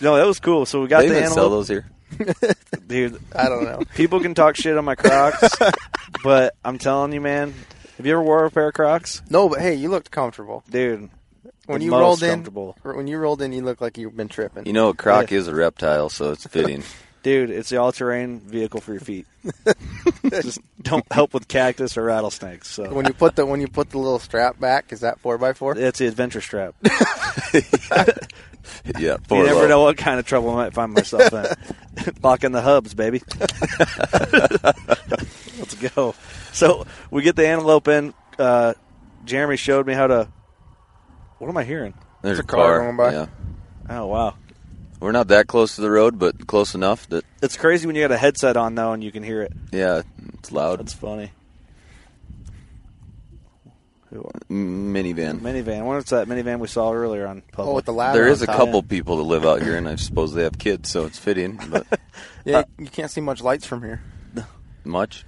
no, that was cool. So we got they the even sell animal. those here. Dude, I don't know. people can talk shit on my Crocs, but I'm telling you, man. Have you ever wore a pair of Crocs, No, but hey, you looked comfortable dude? when the you most rolled in. comfortable. When you rolled in, you looked like you've been tripping. You know, a croc is a reptile, so it's fitting. Dude, it's the all-terrain vehicle for your feet. Just don't help with cactus or rattlesnakes. So when you put the when you put the little strap back, is that four by four? it's the adventure strap. yeah, you never low. know what kind of trouble I might find myself in. Locking the hubs, baby. Let's go. So we get the antelope in. Uh, Jeremy showed me how to. What am I hearing? There's a car going by. Yeah, Oh wow, we're not that close to the road, but close enough that it's crazy when you got a headset on though and you can hear it. yeah, it's loud. That's funny. Who- M- minivan. Minivan. What's that minivan we saw earlier on public? Oh, with the ladder. There on is a top. couple people that live out here, and I suppose they have kids, so it's fitting. But Yeah, you can't see much lights from here. much.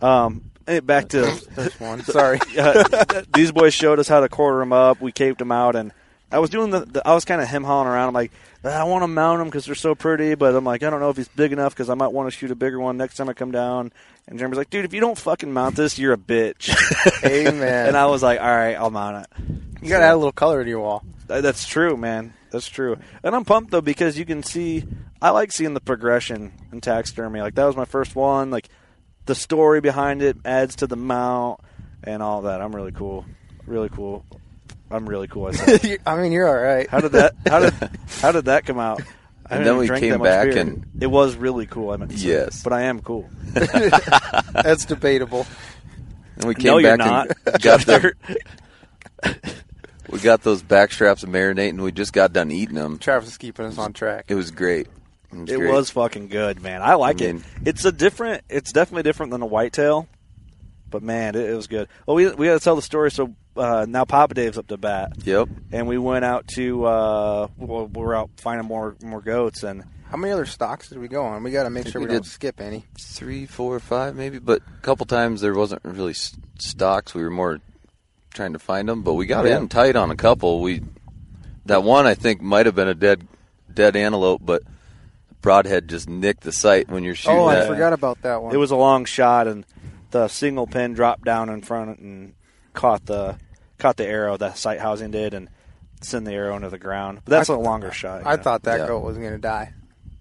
Um, eh, back to There's one. Sorry. uh, these boys showed us how to quarter them up. We caped them out, and I was doing the. the I was kind of hem hawing around. I'm like, ah, I want to mount them because they're so pretty, but I'm like, I don't know if he's big enough because I might want to shoot a bigger one next time I come down. And Jeremy's like, dude, if you don't fucking mount this, you're a bitch. Amen. and I was like, all right, I'll mount it. you gotta add a little color to your wall. That's true, man. That's true. And I'm pumped though because you can see. I like seeing the progression in taxidermy. Like that was my first one. Like the story behind it adds to the mount and all that. I'm really cool. Really cool. I'm really cool. I said. I mean, you're all right. How did that? How did how did that come out? I And then we came back beer. and- it was really cool. I meant to say. Yes. but I am cool. That's debatable. And we came no, you're back not. and got the, we got those back straps marinating. and We just got done eating them. Travis is keeping us on track. It was great. It was, It great. was fucking good, man. I like I mean- it. It's a different. It's definitely different than a whitetail, but man, it, it was good. Well, we we got to tell the story. So uh, now Papa Dave's up to bat, Yep. and we went out to. Uh, well, we're out finding more more goats, and How many other stalks did we go on? We got to make sure we we, don't skip any. Three, four, five, maybe. But a couple times there wasn't really s- stalks. We were more trying to find them, but we got Yeah. in tight on a couple. We that one I think might have been a dead dead antelope, but broadhead just nicked the sight when you're shooting Oh, I that. forgot about that one. it was a long shot, and the single pin dropped down in front and caught the caught the arrow. that sight housing did, and send the arrow into the ground. But that's I- a longer shot. I yeah. thought that Yeah. goat was gonna die.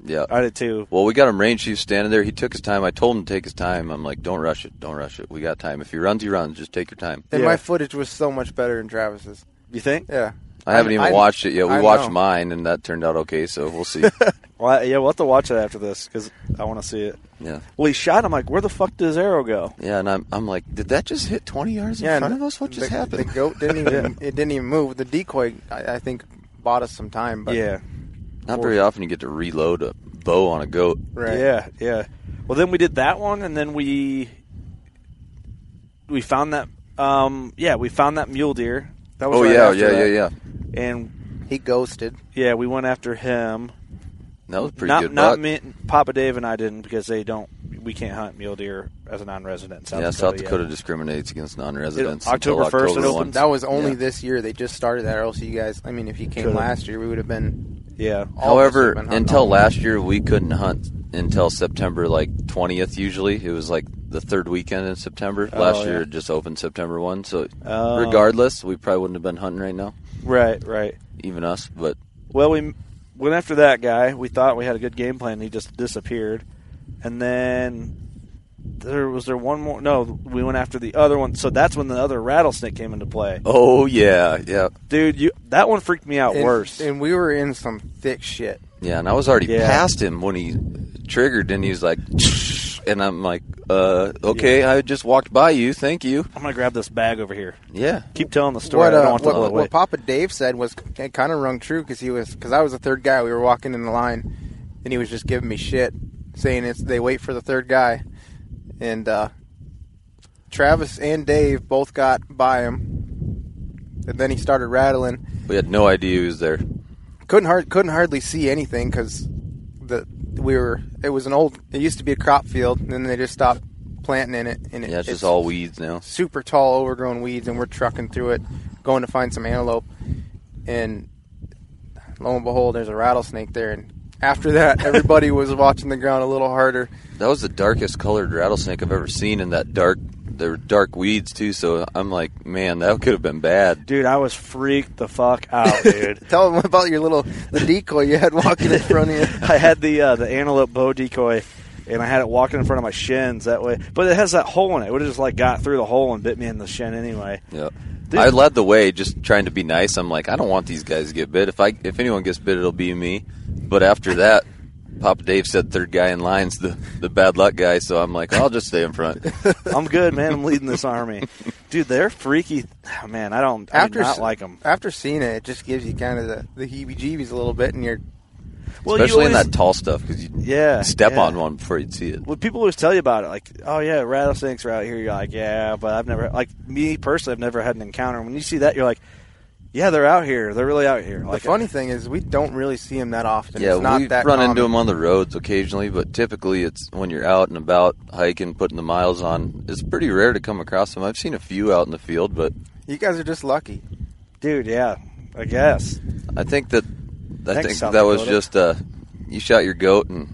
Yeah. I did too. Well, we got him range. He was standing there. He took his time. I told him to take his time. I'm like, don't rush it. Don't rush it. We got time. If he runs, he runs. Just take your time. And Yeah. my footage was so much better than Travis's. You think? Yeah. I haven't even I- watched it yet. We I watched know. mine, and that turned out okay. So we'll see. Well, yeah, we'll have to watch it after this because I want to see it. yeah, Well, he shot. I'm like, where the fuck does arrow go? yeah. And I'm, I'm like, did that just hit 20 yards in Yeah. front of us? What just the, happened? The goat didn't even. It didn't even move. The decoy, I, I think, bought us some time. But yeah, Not very often you get to reload a bow on a goat. Right. yeah, yeah. Well, then we did that one, and then we we found that. Um, yeah, we found that mule deer. That was Oh right yeah, after yeah, that. yeah, yeah. And He ghosted. yeah, we went after him. That was pretty not good. not buck. me, Papa Dave and I didn't because they don't. We can't hunt mule deer as a non-resident. In South yeah, Dakota South yet. Dakota discriminates against non-residents. It- October 1st it October opened. 1. That was only Yeah. this year. They just started that. Or else you guys. I mean, if you came Could've. last year, we would have been. Yeah. all of us However, been until last year, we couldn't hunt until September like 20th. Usually, it was like the third weekend in September. Oh, last yeah. year, it just opened September one. So, Oh. regardless, we probably wouldn't have been hunting right now, Right. Right. even us. But Well, we went after that guy. We thought we had a good game plan. He just disappeared, and then there was there one more. No, we went after the other one. So that's when the other rattlesnake came into play. oh yeah, yeah, Dude, you that one freaked me out and, worse. And we were in some thick shit. yeah. And I was already Yeah. past him when he triggered, and he was like, and I'm like, uh, okay, I just walked by you. Thank you. I'm gonna grab this bag over here. Yeah. Keep telling the story. What, I don't uh, want to what, what, what Papa Dave said was it kind of rung true because he was because I was the third guy. We were walking in the line, and he was just giving me shit, saying it's they wait for the third guy, and uh, Travis and Dave both got by him, and then he started rattling. We had no idea he was there. couldn't hard couldn't hardly see anything because the we were it was an old it used to be a crop field and then they just stopped planting in it and it, Yeah, it's just all weeds now. super tall overgrown weeds and we're trucking through it going to find some antelope and lo and behold there's a rattlesnake there and after that everybody was watching the ground a little harder That was the darkest colored rattlesnake I've ever seen, in that dark. There were dark weeds too, so I'm like, man, that could have been bad. Dude, I was freaked the fuck out, dude. tell them about your little the decoy you had walking in front of you I had the uh, the antelope bow decoy, and I had it walking in front of my shins that way. But it has that hole in it. It would have just like got through the hole and bit me in the shin anyway. Yeah. Dude. I led the way, just trying to be nice. I'm like, I don't want these guys to get bit. If I if anyone gets bit, it'll be me. But after that, Papa Dave said third guy in line's the the bad luck guy, so I'm like, I'll just stay in front. I'm good, man. I'm leading this army, dude. They're freaky. Oh, man, I don't. I after do not like them. after seeing it it just gives you kind of the, the heebie-jeebies a little bit and you're Well, you Especially in that tall stuff, because you Yeah, step yeah. on one before you'd see it. Well, people always tell you about it, like, oh yeah, rattlesnakes are out here. You're like, yeah, but I've never, like me personally, I've never had an encounter. When you see that, you're like, yeah, they're out here. They're really out here. Like, the funny thing is we don't really see them that often. Yeah, it's not we that run common. into them on the roads occasionally, but typically it's when you're out and about hiking, putting the miles on. It's pretty rare to come across them. I've seen a few out in the field, but You guys are just lucky. dude, yeah, I guess. I think that I Thanks, think South that was just uh, you shot your goat, and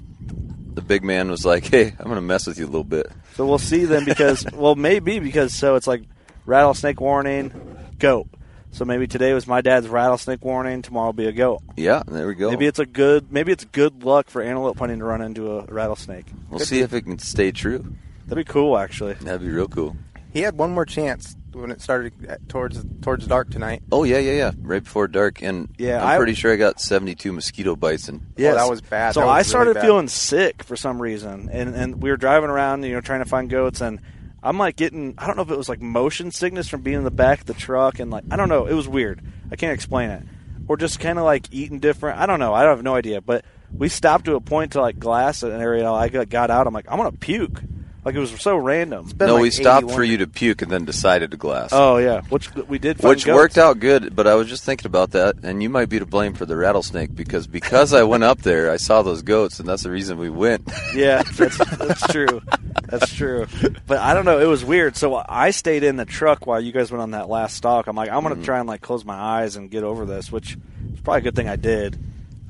the big man was like, "Hey, I'm gonna mess with you a little bit." So we'll see then because, well, maybe because so it's like rattlesnake warning, goat. So maybe today was my dad's rattlesnake warning. Tomorrow will be a goat. Yeah, there we go. Maybe it's a good. Maybe it's good luck for antelope hunting to run into a rattlesnake. we'll see if it can stay true. That'd be cool, actually. That'd be real cool. He had one more chance when it started towards towards dark tonight. Oh yeah, yeah, yeah. Right before dark, and Yeah, I'm I- pretty sure I got 72 mosquito bites, and yeah, Oh, that was bad. So was I really started bad. feeling sick for some reason, and and we were driving around, you know, trying to find goats, and I'm like getting, I don't know if it was like motion sickness from being in the back of the truck, and like I don't know, it was weird. I can't explain it, or just kind of like eating different. I don't know. I have no idea, but we stopped to a point to like glass an area. I got got out. I'm like, I'm gonna puke. Like it was so random. been no, like we stopped for you to puke, and then decided to glass. Oh yeah, which we did. Find which goats. worked out good. But I was just thinking about that, and you might be to blame for the rattlesnake because because I went up there, I saw those goats, and that's the reason we went. Yeah, that's, that's true. That's true. But I don't know. It was weird. So I stayed in the truck while you guys went on that last stalk. I'm like, I'm going to try and like close my eyes and get over this, which is probably a good thing I did.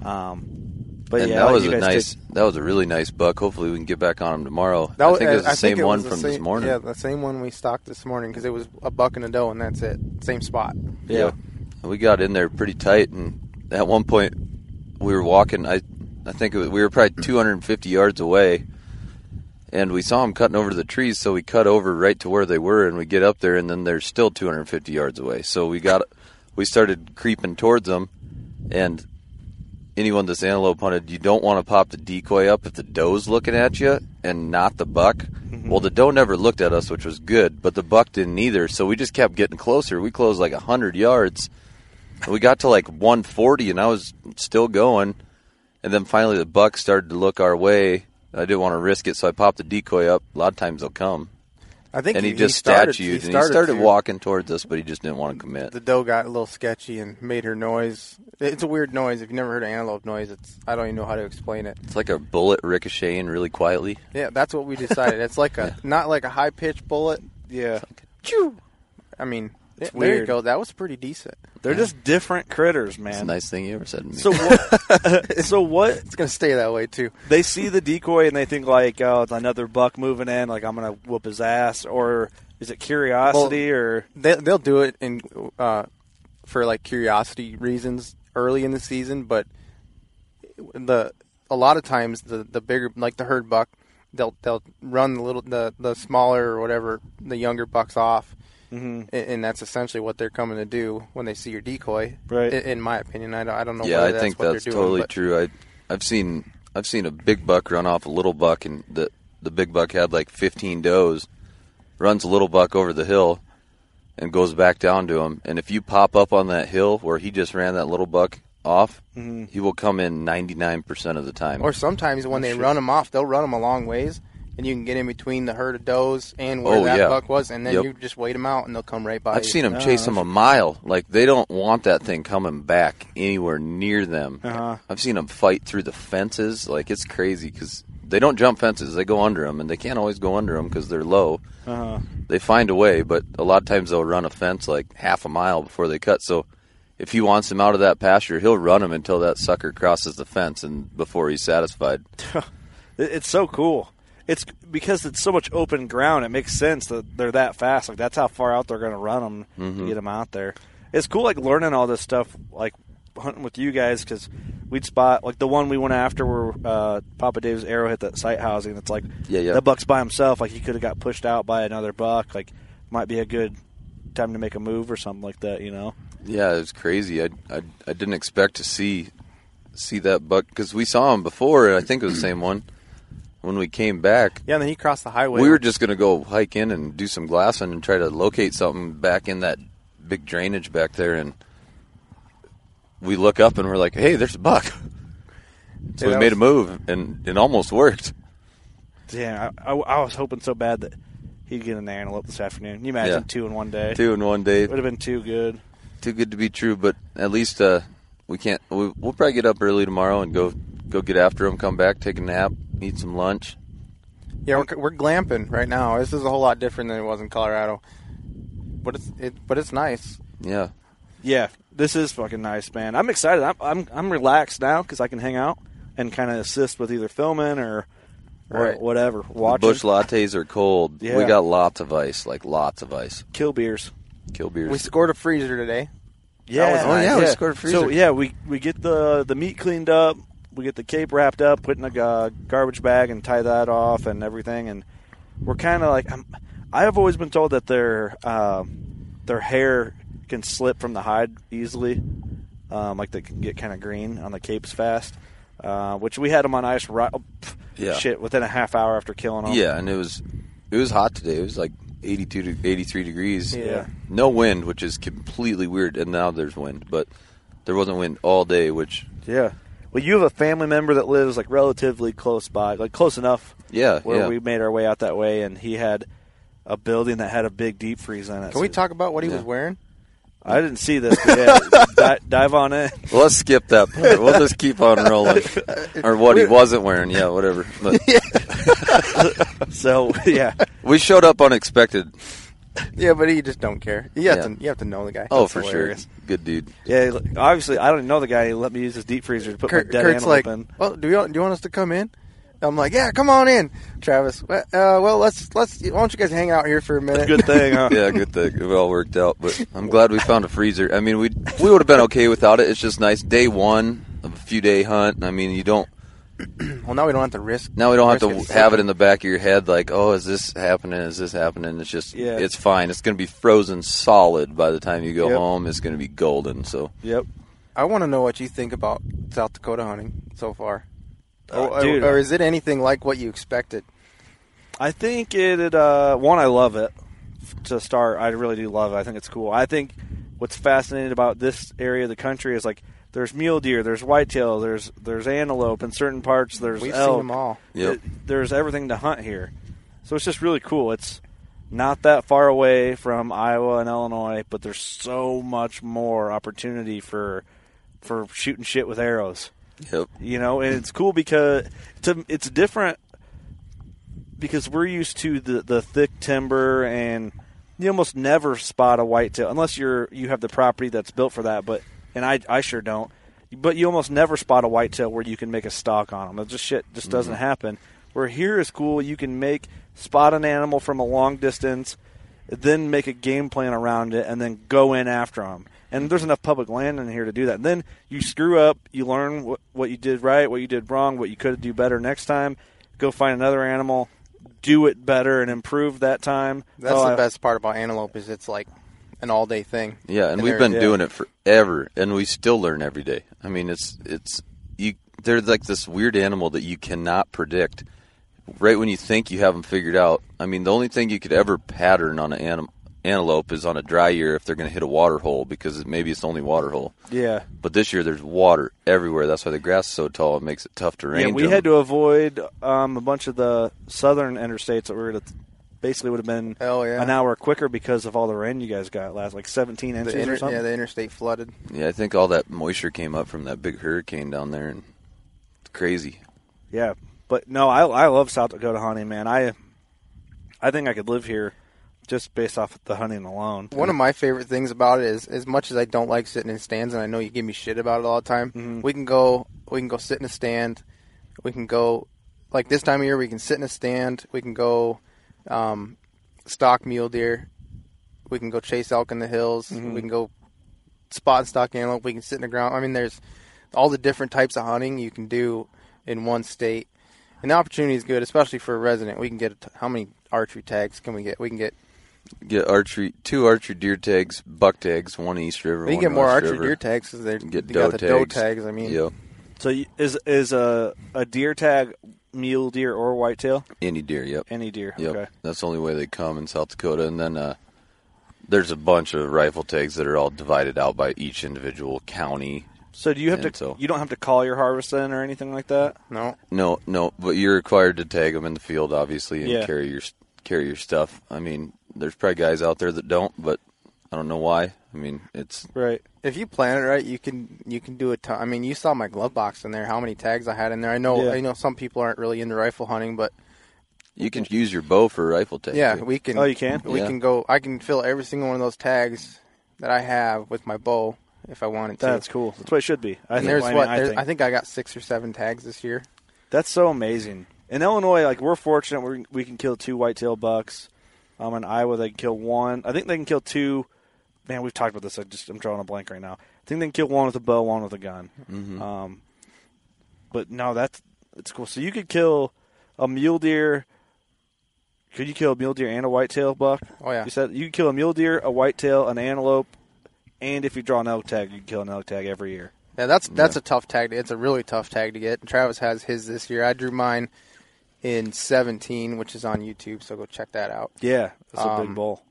Um, But and yeah, that like was a nice. did- That was a really nice buck. Hopefully, we can get back on him tomorrow. That I think it was the I same it one was the from this morning. Yeah, the same one we stalked this morning because it was a buck and a doe, and that's it. Same spot. yeah. we got in there pretty tight, and at one point we were walking. I, I think it was, we were probably 250 yards away, and we saw them cutting over the trees. So we cut over right to where they were, and we get up there, and then they're still 250 yards away. So we got, we started creeping towards them, and anyone that's antelope hunted, you don't want to pop the decoy up if the doe's looking at you and not the buck. Mm-hmm. Well, the doe never looked at us, which was good, but the buck didn't either. So we just kept getting closer. We closed like 100 yards. And we got to like 140, and I was still going. And then finally, the buck started to look our way. I didn't want to risk it, so I popped the decoy up. A lot of times they'll come. I think And he, he, just started, statued, and he started to. walking towards us, but he just didn't want to commit. The doe got a little sketchy and made her noise. It's a weird noise. If you've never heard of antelope noise, it's I don't even know how to explain it. It's like a bullet ricocheting really quietly. Yeah, that's what we decided. It's like a not like a high pitched bullet. Yeah. I mean, It's there you go. That was pretty decent. They're just different critters, man. It's a nice thing you ever said to me. So what? so what? It's gonna stay that way too. They see the decoy and they think like, oh, it's another buck moving in. Like I'm gonna whoop his ass, or is it curiosity, or They, they'll do it in uh, for like curiosity reasons early in the season, but the a lot of times the the bigger like the herd buck, they'll they'll run the little the the smaller or whatever the younger bucks off. Mhm. And, and that's essentially what they're coming to do when they see your decoy. Right. In, in my opinion, I don't, I don't know. yeah, I that's think what that's doing, totally but- true. I I've seen I've seen a big buck run off a little buck, and the the big buck had like 15 does. Runs a little buck over the hill, and goes back down to him. And if you pop up on that hill where he just ran that little buck off, he will come in 99% of the time. Or sometimes when they run him off, they'll run him a long ways, and you can get in between the herd of does and where Oh, that yeah. buck was, and then Yep. you just wait them out, and they'll come right by. I've you. seen them chase them a mile. Like they don't want that thing coming back anywhere near them. Uh-huh. I've seen them fight through the fences. Like it's crazy because they don't jump fences; they go under them, and they can't always go under them because they're low. uh, They find a way, but a lot of times they'll run a fence like half a mile before they cut. So if he wants him out of that pasture, he'll run him until that sucker crosses the fence, and before he's satisfied. it's so cool. It's because it's so much open ground. It makes sense that they're that fast. Like that's how far out they're going to run them Mm-hmm. to get them out there. It's cool, like learning all this stuff, like hunting with you guys, because we'd spot like the one we went after where uh, Papa Dave's arrow hit that sight housing. It's like Yeah, yeah. that buck's by himself. Like he could have got pushed out by another buck. Like might be a good time to make a move or something like that. You know? Yeah, it was crazy. I I, I didn't expect to see see that buck because we saw him before, and I think it was the same one. When we came back, Yeah, and then he crossed the highway. we were just going to go hike in and do some glassing and try to locate something back in that big drainage back there, and we look up and we're like, "Hey, there's a buck." So we made a move, and it almost worked. Yeah, I, I, I was hoping so bad that he'd get an antelope this afternoon. Can you imagine Yeah. two in one day? Two in one day, Would have been too good. too good to be true. But at least uh, we can't. We, we'll probably get up early tomorrow and go go get after him. Come back, take a nap, eat some lunch. yeah, we're, we're glamping right now. This is a whole lot different than it was in Colorado, but it's it, but it's nice. Yeah, Yeah, this is fucking nice, man. I'm excited. I'm I'm, I'm relaxed now because I can hang out and kind of assist with either filming or or Right. whatever. the Busch Lattes are cold. Yeah. We got lots of ice, like lots of ice. kill beers. Kill beers. We scored a freezer today. Yeah, was Oh, nice. yeah, we scored a freezer. So yeah, we we get the the meat cleaned up. We get the cape wrapped up, put in a uh, garbage bag, and tie that off and everything. And we're kind of like I'm, I have always been told that their um, their hair can slip from the hide easily, um, like they can get kind of green on the capes fast. Uh, which we had them on ice right, oh, pff, Yeah. shit within a half hour after killing them. Yeah, and it was it was hot today. It was like 82 to 83 degrees. Yeah. No wind, which is completely weird. And now there's wind, but there wasn't wind all day, which yeah. Well, you have a family member that lives like relatively close by, like close enough yeah, where yeah. we made our way out that way, and he had a building that had a big deep freeze in it. Can we talk about what he Yeah. was wearing? I didn't see this. But yeah, di- dive on in. Well, let's skip that part. We'll just keep on rolling. or what he wasn't wearing. Yeah, whatever. But So yeah, we showed up unexpected. Yeah, but he just don't care. You have Yeah. to you have to know the guy. Oh, That's for hilarious. sure. Good dude. Yeah, obviously, I don't know the guy. He let me use his deep freezer to put Kurt, my dead Kurt's antelope like, in. well, do you want, do you want us to come in? I'm like, yeah, come on in, Travis. Well, uh, well, let's let's. Why don't you guys hang out here for a minute? Good thing, huh? Yeah, good thing it all worked out. But I'm glad we found a freezer. I mean, we we would have been okay without it. It's just nice. Day one of a few day hunt. I mean, you don't Well, now we don't have to risk. now we don't have risk to have it in the back of your head like, oh, is this happening? Is this happening? It's just Yeah. it's fine. It's going to be frozen solid by the time you go Yep. home. It's going to be golden. So Yep. I want to know what you think about South Dakota hunting so far, Uh, or, dude, or is it anything like what you expected? I think it. it, Uh, one, I love it. To start, I really do love it. I think it's cool. I think what's fascinating about this area of the country is like there's mule deer, there's whitetail, there's there's antelope in certain parts. There's We've elk. seen them all. Yep. It- there's everything to hunt here, so it's just really cool. It's not that far away from Iowa and Illinois, but there's so much more opportunity for for shooting shit with arrows yep. you know and it's cool because it's, a, it's different because we're used to the, the thick timber and you almost never spot a whitetail unless you're you have the property that's built for that but and I, I sure don't. But you almost never spot a whitetail where you can make a stalk on them it just shit. Just doesn't mm-hmm. happen. Where here is cool. You can make spot an animal from a long distance then make a game plan around it and then go in after them. And there's mm-hmm. enough public land in here to do that. And then you screw up, you learn what, what you did right, what you did wrong, what you could do better next time. Go find another animal, do it better, and improve that time. That's Oh, the I- best part about antelope is it's like an all day thing. Yeah, and, we've been yeah. doing it forever, and we still learn every day. I mean, it's it's you. They're like this weird animal that you cannot predict. Right when you think you have them figured out, I mean, the only thing you could ever pattern on an anim- antelope is on a dry year if they're going to hit a water hole because maybe it's the only water hole. Yeah. But this year there's water everywhere. That's why the grass is so tall. It makes it tough to range. Yeah, we them. had to avoid um, a bunch of the southern interstates that we were going to basically would have been Hell yeah. an hour quicker because of all the rain you guys got last, like 17 inches The or something. yeah, the interstate flooded. Yeah, I think all that moisture came up from that big hurricane down there, and it's crazy. Yeah, but no, I I love South Dakota hunting, man. I I think I could live here just based off the hunting alone. One of my favorite things about it is, as much as I don't like sitting in stands, and I know you give me shit about it all the time, Mm-hmm. we can go, we can go sit in a stand, we can go, like this time of year, we can sit in a stand, we can go, um, stalk mule deer, we can go chase elk in the hills, Mm-hmm. we can go spot and stalk antelope, we can sit in the ground. I mean, there's all the different types of hunting you can do in one state, and the opportunity is good, especially for a resident. We can get how many archery tags can we get? We can get Get archery, two archery deer tags, buck tags, one East River. We one can get more West archery River. deer tags because they Get you doe got the doe tags. tags. I mean, Yep, So is is a a deer tag mule deer or whitetail? any deer. Yep, Any deer. yep. Okay. That's the only way they come in South Dakota. And then uh, there's a bunch of rifle tags that are all divided out by each individual county. So do you have And to? so- You don't have to call your harvest then or anything like that. no, No, no, but you're required to tag them in the field, obviously, and Yeah. carry your carry your stuff. I mean, there's probably guys out there that don't, but I don't know why. I mean, it's Right. if you plan it right, you can you can do a ton. I mean, you saw my glove box in there. How many tags I had in there? I know Yeah. I know some people aren't really into rifle hunting, but you can use your bow for a rifle tag. yeah, too. we can. Oh, you can? We Yeah. can go. I can fill every single one of those tags that I have with my bow if I wanted to. That's cool. That's what it should be. I and think. there's I, mean, what I there's, think. I think I got six or seven tags this year. That's so amazing. In Illinois, like we're fortunate we we can kill two whitetail bucks. Um, in Iowa, they can kill one. I think they can kill two. Man, we've talked about this. I just I'm drawing a blank right now. I think they can kill one with a bow, one with a gun. Mm-hmm. Um, but no, that's it's cool. So you could kill a mule deer. Could you kill a mule deer and a whitetail buck? Oh yeah, You said you could kill a mule deer, a whitetail, an antelope, and if you draw an elk tag, you can kill an elk tag every year. Yeah, that's that's a tough tag. To, it's a really tough tag to get. And Travis has his this year. I drew mine in 17, which is on YouTube. So go check that out. Yeah, that's a Um, big bull.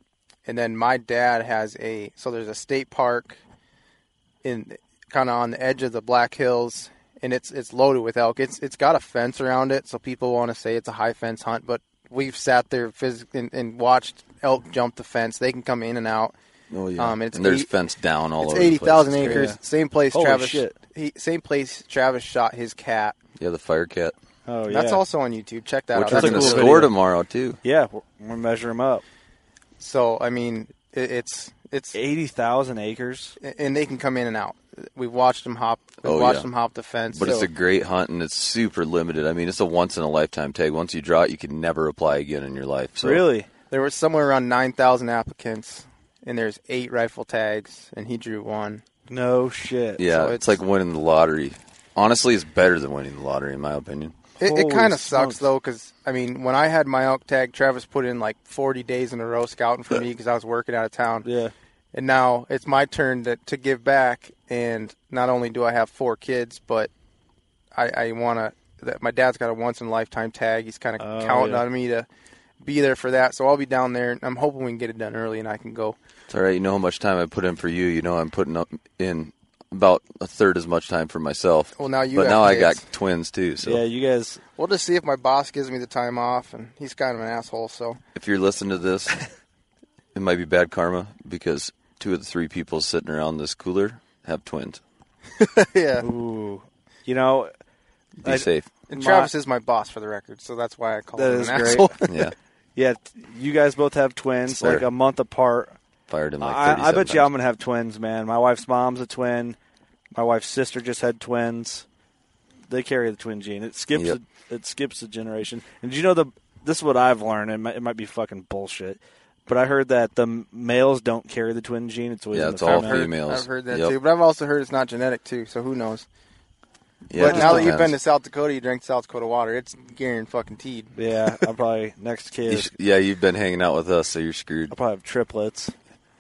And then my dad has a so there's a state park in kind of on the edge of the Black Hills, and it's it's loaded with elk. It's it's got a fence around it, so people want to say it's a high fence hunt, but we've sat there phys- and, and watched elk jump the fence. They can come in and out. Oh yeah. Um, it's and there's eight- fence down all it's over. the eighty place. thousand It's acres. crazy. Same place Holy Travis. shit. He, same place Travis shot his cat. Yeah, the fire cat. Oh yeah, That's also on YouTube. Check that Which out. we're That's going to cool cool score video. tomorrow too. Yeah, we're, we're measure them up. So I mean, it, it's it's Eighty thousand acres. and they can come in and out. We've watched them hop. We've Oh, watched yeah. them hop the fence. But so- it's a great hunt and it's super limited. I mean, it's a once in a lifetime tag. Once you draw it, you can never apply again in your life. So Really? there was somewhere around nine thousand applicants, and there's eight rifle tags, and he drew one. No shit. Yeah, So it's, it's- like winning the lottery. Honestly, it's better than winning the lottery, in my opinion. It, it kind of sucks though, because I mean, when I had my elk tag, Travis put in like 40 days in a row scouting for me because I was working out of town. Yeah. And now it's my turn to, to give back. And not only do I have four kids, but I, I want to. That my dad's got a once in a lifetime tag. He's kind of Oh, counting yeah. on me to be there for that. So I'll be down there. and I'm hoping we can get it done early and I can go. It's all right. You know how much time I put in for you. You know I'm putting up in about a third as much time for myself. Well, now you but have now I got twins too. So Yeah, you guys. We'll just see if my boss gives me the time off. And he's kind of an asshole. So if you're listening to this, it might be bad karma because two of the three people sitting around this cooler have twins. yeah. Ooh. You know, Be I- safe. And My- Travis is my boss for the record, so that's why I call That him is an great. asshole. Yeah, yeah, you guys both have twins, Sir. like a month apart. Fired him like I, I 37 bet you I'm gonna have twins, man. My wife's mom's a twin. My wife's sister just had twins. They carry the twin gene. It skips. Yep. A, it skips a generation. And you know the? This is what I've learned. It might, it might be fucking bullshit, but I heard that the males don't carry the twin gene. It's always Yeah, it's all female. Females. I've heard that Yep. too, but I've also heard it's not genetic too. So who knows? Yeah, but just now that you've been to South Dakota, you drink South Dakota water. It's guaranteed fucking teed. Yeah, I'm probably next kid. You sh- yeah, you've been hanging out with us, so you're screwed. I'll probably have triplets.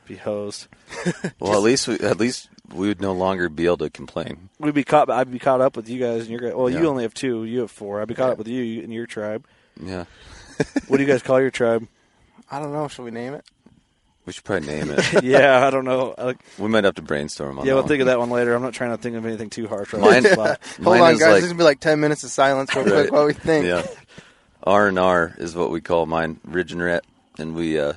Be hosed. Well, at least we, at least we would no longer be able to complain. We'd be caught. I'd be caught up with you guys and your guys. Well, Yeah. you only have two. You have four. I'd be caught up with you and your tribe. Yeah, What do you guys call your tribe? I don't know. Should we name it? we should probably name it. yeah, I don't know. I, we might have to brainstorm on yeah, that we'll one. think of that one later. I'm not trying to think of anything too harsh. Right Mine- on. Hold on, guys. like- this is gonna be like ten minutes of silence, real quick, Right. while we think. Yeah, R and R is what we call mine, Ridge and Ret, and we uh,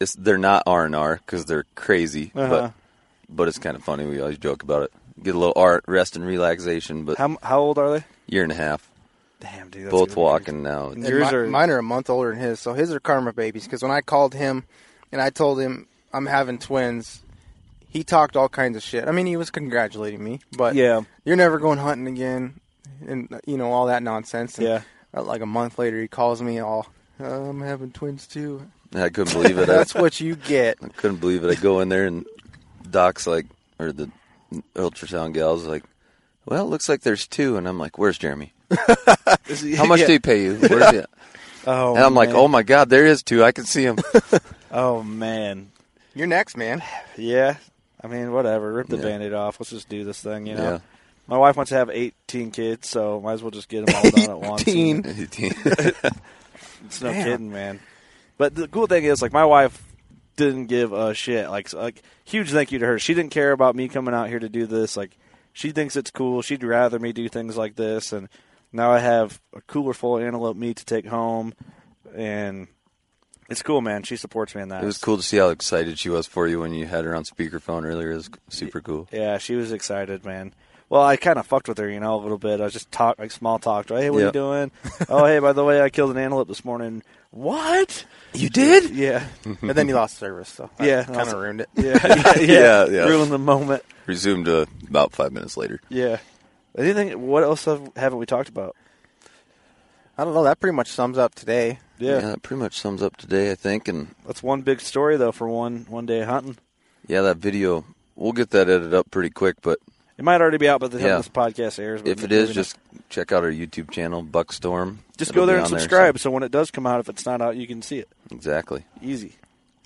it's they're not R and R because they're crazy, Uh-huh. but but it's kind of funny. We always joke about it. Get a little art, rest, and relaxation, but How how old are they? year and a half, Damn, dude. That's both walking now. And Yours mi- are- mine are a month older than his, so his are karma babies. Because when I called him and I told him I'm having twins, he talked all kinds of shit. I mean, he was congratulating me, but Yeah, you're never going hunting again, and you know all that nonsense. And, yeah. uh, Like a month later, he calls me all, "Uh, "I'm having twins too." I couldn't believe it. I, That's what you get. I couldn't believe it. I go in there and Doc's like, or the ultrasound gal's like, well, it looks like there's two, and I'm like, where's Jeremy? How much Yeah. did he pay you? Where's he? Oh, And I'm like, oh my god, there is two. I can see him. oh man. You're next, man. Yeah. I mean, whatever. Rip the Yeah. band-aid off. Let's just do this thing. You know. Yeah. My wife wants to have 18 kids, so might as well just get them all done at once. 18. It's no Damn. kidding, man. But the cool thing is, like, my wife didn't give a shit. Like, like huge thank you to her. She didn't care about me coming out here to do this. Like, she thinks it's cool. She'd rather me do things like this. And now I have a cooler full of antelope meat to take home, and it's cool, man. She supports me in that. It was cool to see how excited she was for you when you had her on speakerphone earlier. It was super cool. Yeah, she was excited, man. Well, I kind of fucked with her, you know, a little bit. I was just talk like small talk. Hey, what are you doing? oh, hey, by the way, I killed an antelope this morning. What? You did? Yeah, But then you lost service, so Yeah, kind of ruined it. yeah, yeah, yeah. Yeah, yeah. Ruined the moment. Resumed uh, about five minutes later. Yeah. Anything? What else have, haven't we talked about? I don't know. That pretty much sums up today. Yeah, that pretty much sums up today, I think. And that's one big story though for one one day hunting. yeah, that video, we'll get that edited up pretty quick. But It might already be out by the time Yeah. this podcast airs. but if it is, maybe is, not. just check out our YouTube channel, Buckstorm. just It'll go there and on subscribe. so- so when it does come out, if it's not out, you can see it. exactly. Easy.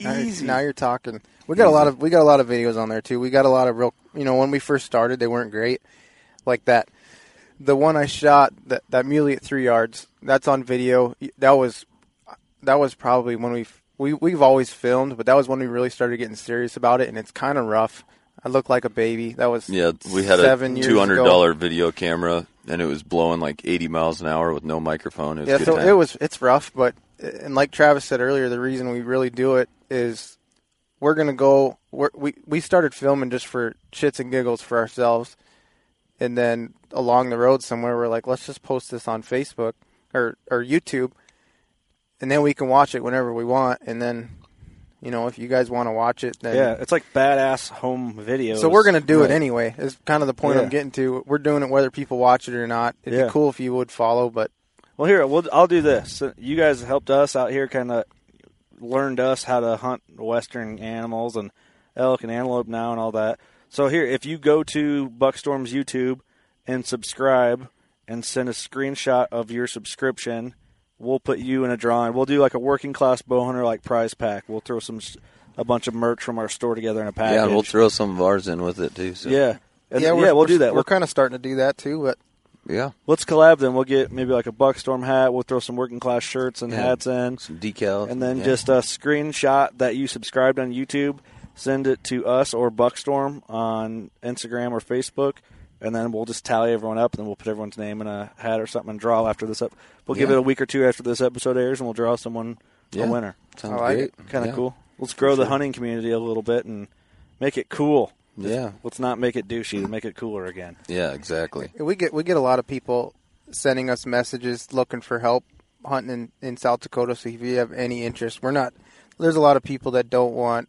Now- Easy. Now you're talking. We got a lot of we got a lot of videos on there too. We got a lot of real. You know, when we first started, they weren't great. Like that, the one I shot that that muley at three yards. That's on video. That was that was probably when we we we've always filmed, but that was when we really started getting serious about it. And it's kind of rough. I looked like a baby. That was Yeah, we had seven a two hundred dollar video camera, and it was blowing like eighty miles an hour with no microphone. It was Yeah, so time. it was it's rough, but and like Travis said earlier, the reason we really do it is we're gonna go. We're, we we started filming just for shits and giggles for ourselves, and then along the road somewhere we're like, let's just post this on Facebook or or YouTube, and then we can watch it whenever we want, and then You know, if you guys want to watch it, then Yeah, it's like badass home videos. So we're gonna do Right. it anyway. Is kind of the point Yeah. I'm getting to. We're doing it whether people watch it or not. It'd Yeah. be cool if you would follow, but Well, here we'll, I'll do this. You guys helped us out here, kind of learned us how to hunt western animals and elk and antelope now and all that. So here, if you go to Buckstorm's YouTube and subscribe and send a screenshot of your subscription, we'll put you in a drawing. We'll do like a working class bow hunter like prize pack. We'll throw some a bunch of merch from our store together in a package. Yeah, we'll throw some of ours in with it too. So. yeah. And yeah, yeah, we're, we'll do that. We're We'll- kind of starting to do that too, but yeah, Let's collab then. We'll get maybe like a Buckstorm hat. We'll throw some working class shirts and Yeah. hats in. some decals, and then yeah. just a screenshot that you subscribed on YouTube. Send it to us or Buckstorm on Instagram or Facebook, and then we'll just tally everyone up, and then we'll put everyone's name in a hat or something and draw after this up. We'll give Yeah. it a week or two after this episode airs, and we'll draw someone Yeah. a winner. sounds like great. Kind of Yeah. cool. Let's grow the hunting community a little bit and make it cool. Yeah, Let's not make it douchey. Make it cooler again. yeah, exactly. we get we get a lot of people sending us messages looking for help hunting in, in South Dakota. So if you have any interest, we're not. There's a lot of people that don't want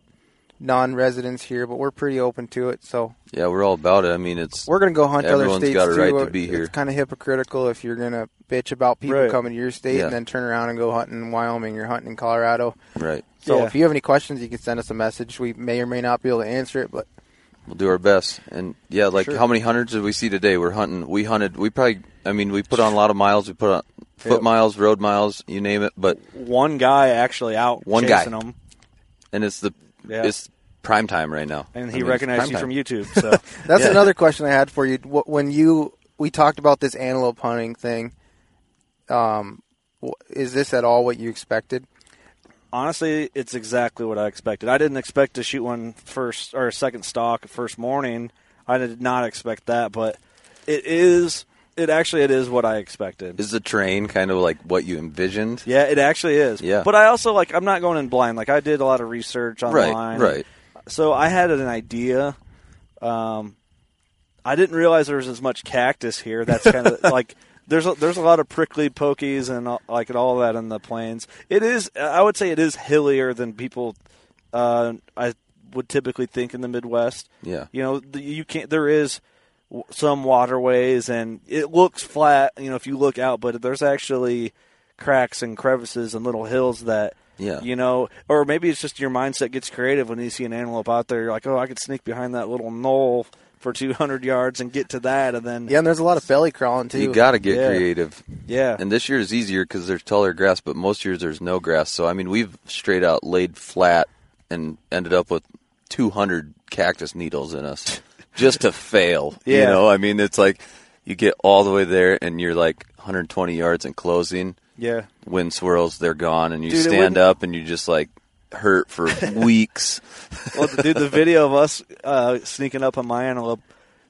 non-residents here, but we're pretty open to it. So Yeah, we're all about it. I mean, it's we're gonna go hunt other states got a too. right to be here. It's kind of hypocritical if you're gonna bitch about people Right. coming to your state Yeah. and then turn around and go hunting in Wyoming. You're hunting in Colorado. right. So Yeah. if you have any questions, you can send us a message. We may or may not be able to answer it, but We'll do our best. And yeah, like Sure. how many hunters did we see today? We're hunting. We hunted. We probably. I mean, we put on a lot of miles. We put on foot Yep. miles, road miles, you name it. But One guy actually out One guy. chasing them, and it's the Yeah. it's prime time right now. and I he mean, recognized prime you time. from YouTube. So That's Yeah. another question I had for you. When you we talked about this antelope hunting thing, um, is this at all what you expected? honestly, it's exactly what I expected. I didn't expect to shoot one first or second stalk first morning. I did not expect that, but it is. It actually it is what I expected. Is the train kind of like what you envisioned? yeah, it actually is. Yeah. But I also like I'm not going in blind. Like I did a lot of research online. Right. Right. So I had an idea. Um, I didn't realize there was as much cactus here. That's kind of like there's a, there's a lot of prickly pokies and all, like and all that in the plains. It is I would say it is hillier than people uh, I would typically think in the Midwest. Yeah. You know, you can't. There is some waterways, and it looks flat. You know, if you look out, but there's actually cracks and crevices and little hills that. Yeah. You know, or maybe it's just your mindset gets creative when you see an antelope out there. You're like, oh, I could sneak behind that little knoll for 200 yards and get to that, and then Yeah, and there's a lot of belly crawling too. You got to get Yeah. creative. yeah, And this year is easier because there's taller grass, but most years there's no grass. So I mean, we've straight out laid flat and ended up with 200 cactus needles in us just to fail. You know, I mean, it's like you get all the way there and you're like 120 yards and closing. yeah. Wind swirls, they're gone, and you Dude, stand up and you just like hurt for weeks. Well, dude, the video of us uh, sneaking up on my antelope.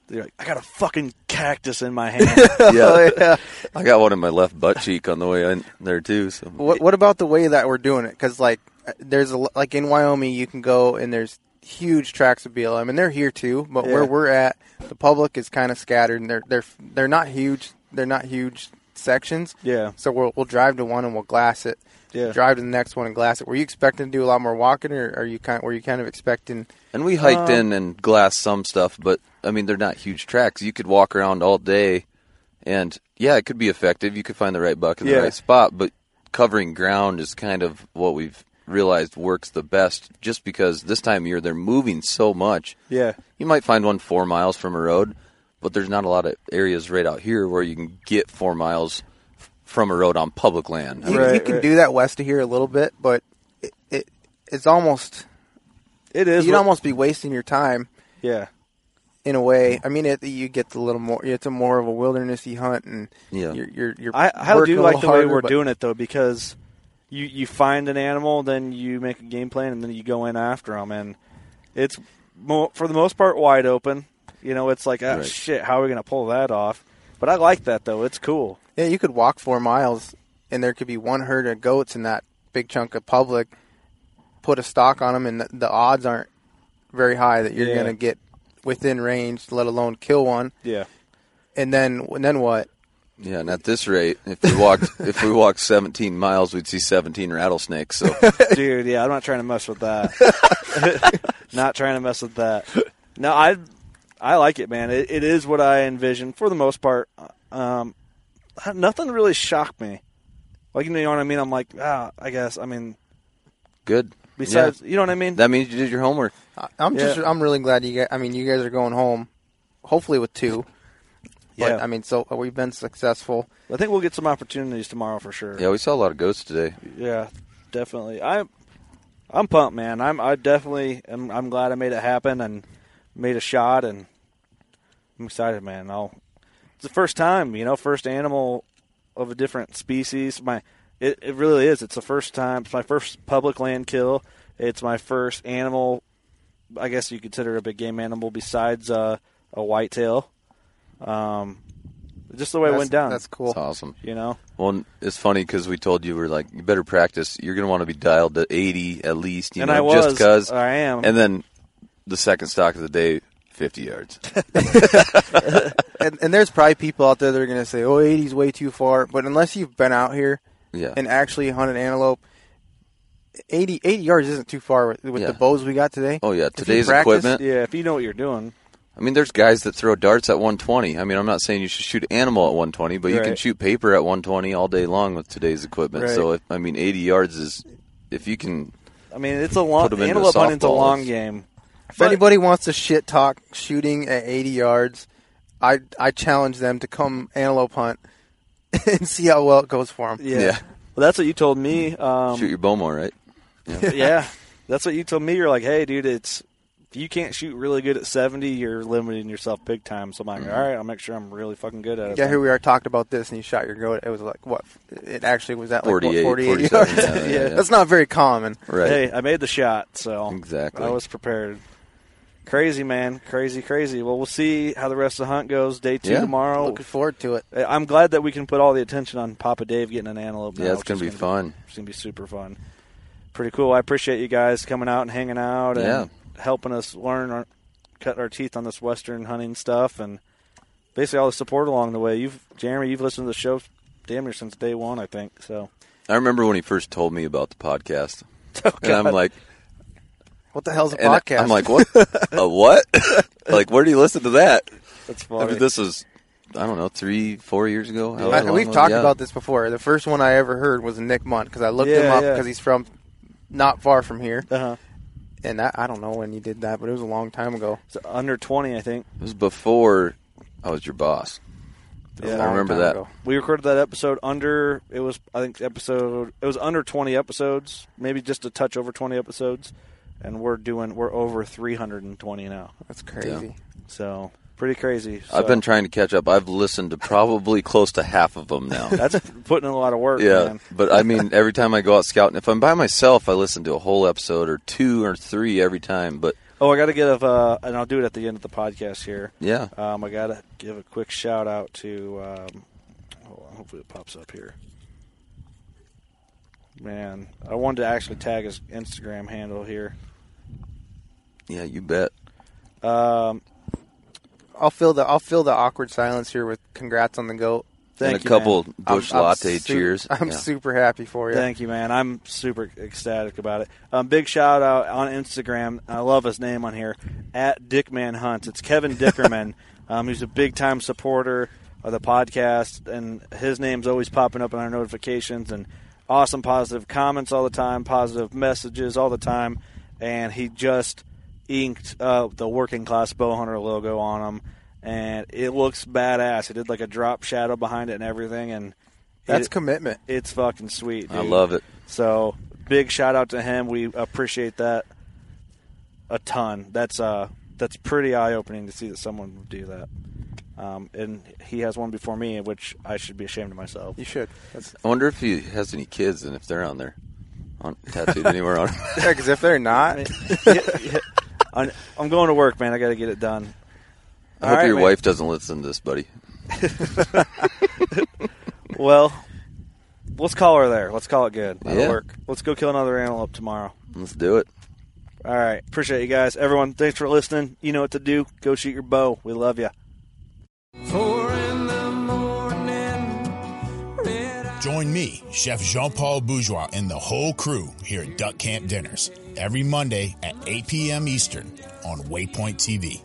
They're like, I got a fucking cactus in my hand. yeah. I got one in my left butt cheek on the way in there too. So What What about the way that we're doing it? Because like, uh, there's a, l- like in Wyoming, you can go and there's huge tracts of BLM, and they're here too. But Yeah. where we're at, the public is kind of scattered, and they're they're they're not huge. They're not huge sections. Yeah. So we'll we'll drive to one and we'll glass it. Yeah. Drive to the next one and glass it. Were you expecting to do a lot more walking, or are you kind? Were you kind of expecting? And we hiked Um, in and glassed some stuff, but I mean they're not huge tracks. You could walk around all day, and yeah, it could be effective. You could find the right buck in Yeah. the right spot, but covering ground is kind of what we've realized works the best. Just because this time of year they're moving so much. yeah. You might find one four miles from a road, but there's not a lot of areas right out here where you can get four miles f- from a road on public land. You, Right, you can right. do that west of here a little bit, but it, it it's almost It is. you'd what- almost be wasting your time yeah. in a way. I mean, it, you get the little more. It's a more of a wildernessy hunt, and Yeah. you're you're, you're I, I do like little the way we're but- doing it though because you you find an animal, then you make a game plan, and then you go in after them, and it's mo- for the most part wide open. You know, it's like ah, Right. shit, how are we gonna pull that off? But I like that though; it's cool. Yeah, you could walk four miles, and there could be one herd of goats in that big chunk of public. Put a stalk on them, and the, the odds aren't very high that you're Yeah. going to get within range, let alone kill one. Yeah, And then, and then what? Yeah, and at this rate, if we walked if we walked 17 miles, we'd see 17 rattlesnakes. So dude. Yeah, I'm not trying to mess with that. not trying to mess with that. No, I I like it, man. It, it is what I envisioned for the most part. Um, nothing really shocked me. Like you know what I mean? I'm like, ah, I guess. I mean, good. besides, you know what I mean? That means you did your homework. I- I'm just Yeah. I'm really glad you guys. I mean, you guys are going home, hopefully with two. But Yeah. I mean, so we've been successful. I think we'll get some opportunities tomorrow for sure. Yeah, we saw a lot of ghosts today. Yeah, definitely. I'm I'm pumped, man. I'm I definitely am I'm glad I made it happen and made a shot and I'm excited, man. I'll it's the first time, you know, first animal of a different species. My it, it really is. It's the first time it's my first public land kill. It's my first animal I guess you consider a big game animal besides uh, a whitetail. Um just the way it went down. That's cool. It's awesome. you know? Well, it's funny because we told you we're like, you better practice. You're gonna want to be dialed to 80 at least, you and know, I was just because. I am. And then the second stalk of the day, 50 yards. And, and there's probably people out there that are going to say, "Oh, 80's way too far." But unless you've been out here Yeah. and actually hunted antelope, 80, 80 yards isn't too far with, with Yeah. the bows we got today. oh yeah, today's practice- equipment. Yeah, if you know what you're doing. I mean, there's guys that throw darts at 120. I mean, I'm not saying you should shoot animal at 120, but you can shoot paper at 120 all day long with today's equipment. Right. So, if, I mean, 80 yards is if you can. I mean, it's a long Put 'em into antelope hunting's a long game. If But- anybody wants to shit talk shooting at 80 yards, I I challenge them to come antelope hunt and see how well it goes for them. Yeah. Yeah. Well, that's what you told me. Um, shoot your bow more, right? yeah, that's what you told me. You're like, hey, dude, it's if you can't shoot really good at 70, you're limiting yourself big time. So I'm like, mm-hmm. all right, I'll make sure I'm really fucking good at it. Yeah, then. here we are talked about this, and you shot your goat. It was like what? It actually was at like what, 48, 48 47, yards. yeah, yeah, yeah. That's not very common. Right. Hey, I made the shot, so Exactly. I was prepared. Crazy man, crazy, crazy. Well, we'll see how the rest of the hunt goes. Day two Yeah. tomorrow. Looking forward to it. I'm glad that we can put all the attention on Papa Dave getting an antelope. Yeah, now, it's which gonna is be fun. It's gonna be super fun. Pretty cool. I appreciate you guys coming out and hanging out and Yeah. Helping us learn our cut our teeth on this western hunting stuff and basically all the support along the way. You've Jeremy, you've listened to the show damn near since day one, I think. So I remember when he first told me about the podcast, Oh, and I'm like, What the hell's a and podcast? I'm like, what? a what? like, where do you listen to that? that's I mean, this was, I don't know, three, four years ago. I- we've talked Yeah. about this before. The first one I ever heard was Nick Munt because I looked him Yeah, up yeah. because he's from not far from here, uh-huh. And I, I don't know when you did that, but it was a long time ago. It's under twenty, I think. It was before I was your boss. It was a Yeah. I remember that. ago. We recorded that episode under it was I think episode it was under 20 episodes, maybe just a touch over 20 episodes, and we're doing we're over 320 now. That's crazy. So, pretty crazy. So, I've been trying to catch up. I've listened to probably close to half of them now. that's putting in a lot of work, yeah, man. but I mean, every time I go out scouting, if I'm by myself, I listen to a whole episode or two or three every time. But Oh, I got to give uh and I'll do it at the end of the podcast here. yeah, Um, I got to give a quick shout out to um hold on, hopefully it pops up here. Man, I wanted to actually tag his Instagram handle here. yeah, you bet. Um, I'll fill the I'll fill the awkward silence here with congrats on the goat. thank you. and a you, couple man. Busch I'm- I'm latte su- cheers. I'm Yeah. super happy for you. Thank you, man. I'm super ecstatic about it. Um, big shout out on Instagram. I love his name on here at Dickman Hunt. It's Kevin Dickerman. um, he's a big time supporter of the podcast, and his name's always popping up in our notifications. And awesome, positive comments all the time, positive messages all the time. And he just inked uh, the working class bow hunter logo on them, and it looks badass. He did like a drop shadow behind it and everything, and That's it- commitment. it's fucking sweet. I love it. So big shout out to him. We appreciate that a ton. That's uh that's pretty eye opening to see that someone would do that. Um, and he has one before me, which I should be ashamed of myself. You should. That's, I wonder if he has any kids and if they're on there, on tattooed anywhere on. yeah, because if they're not, I'm I'm going to work, man. I got to get it done. I All hope right, your man. wife doesn't listen to this, buddy. Well, let's call her there. Let's call it good. That'll Yeah. work. Let's go kill another antelope tomorrow. Let's do it. All right. Appreciate you guys. Everyone, thanks for listening. You know what to do. Go shoot your bow. We love you. Four in the morning, Join me, Chef Jean Paul Bourgeois, and the whole crew here at Duck Camp Dinners every Monday at 8 p.m. Eastern on Waypoint TV.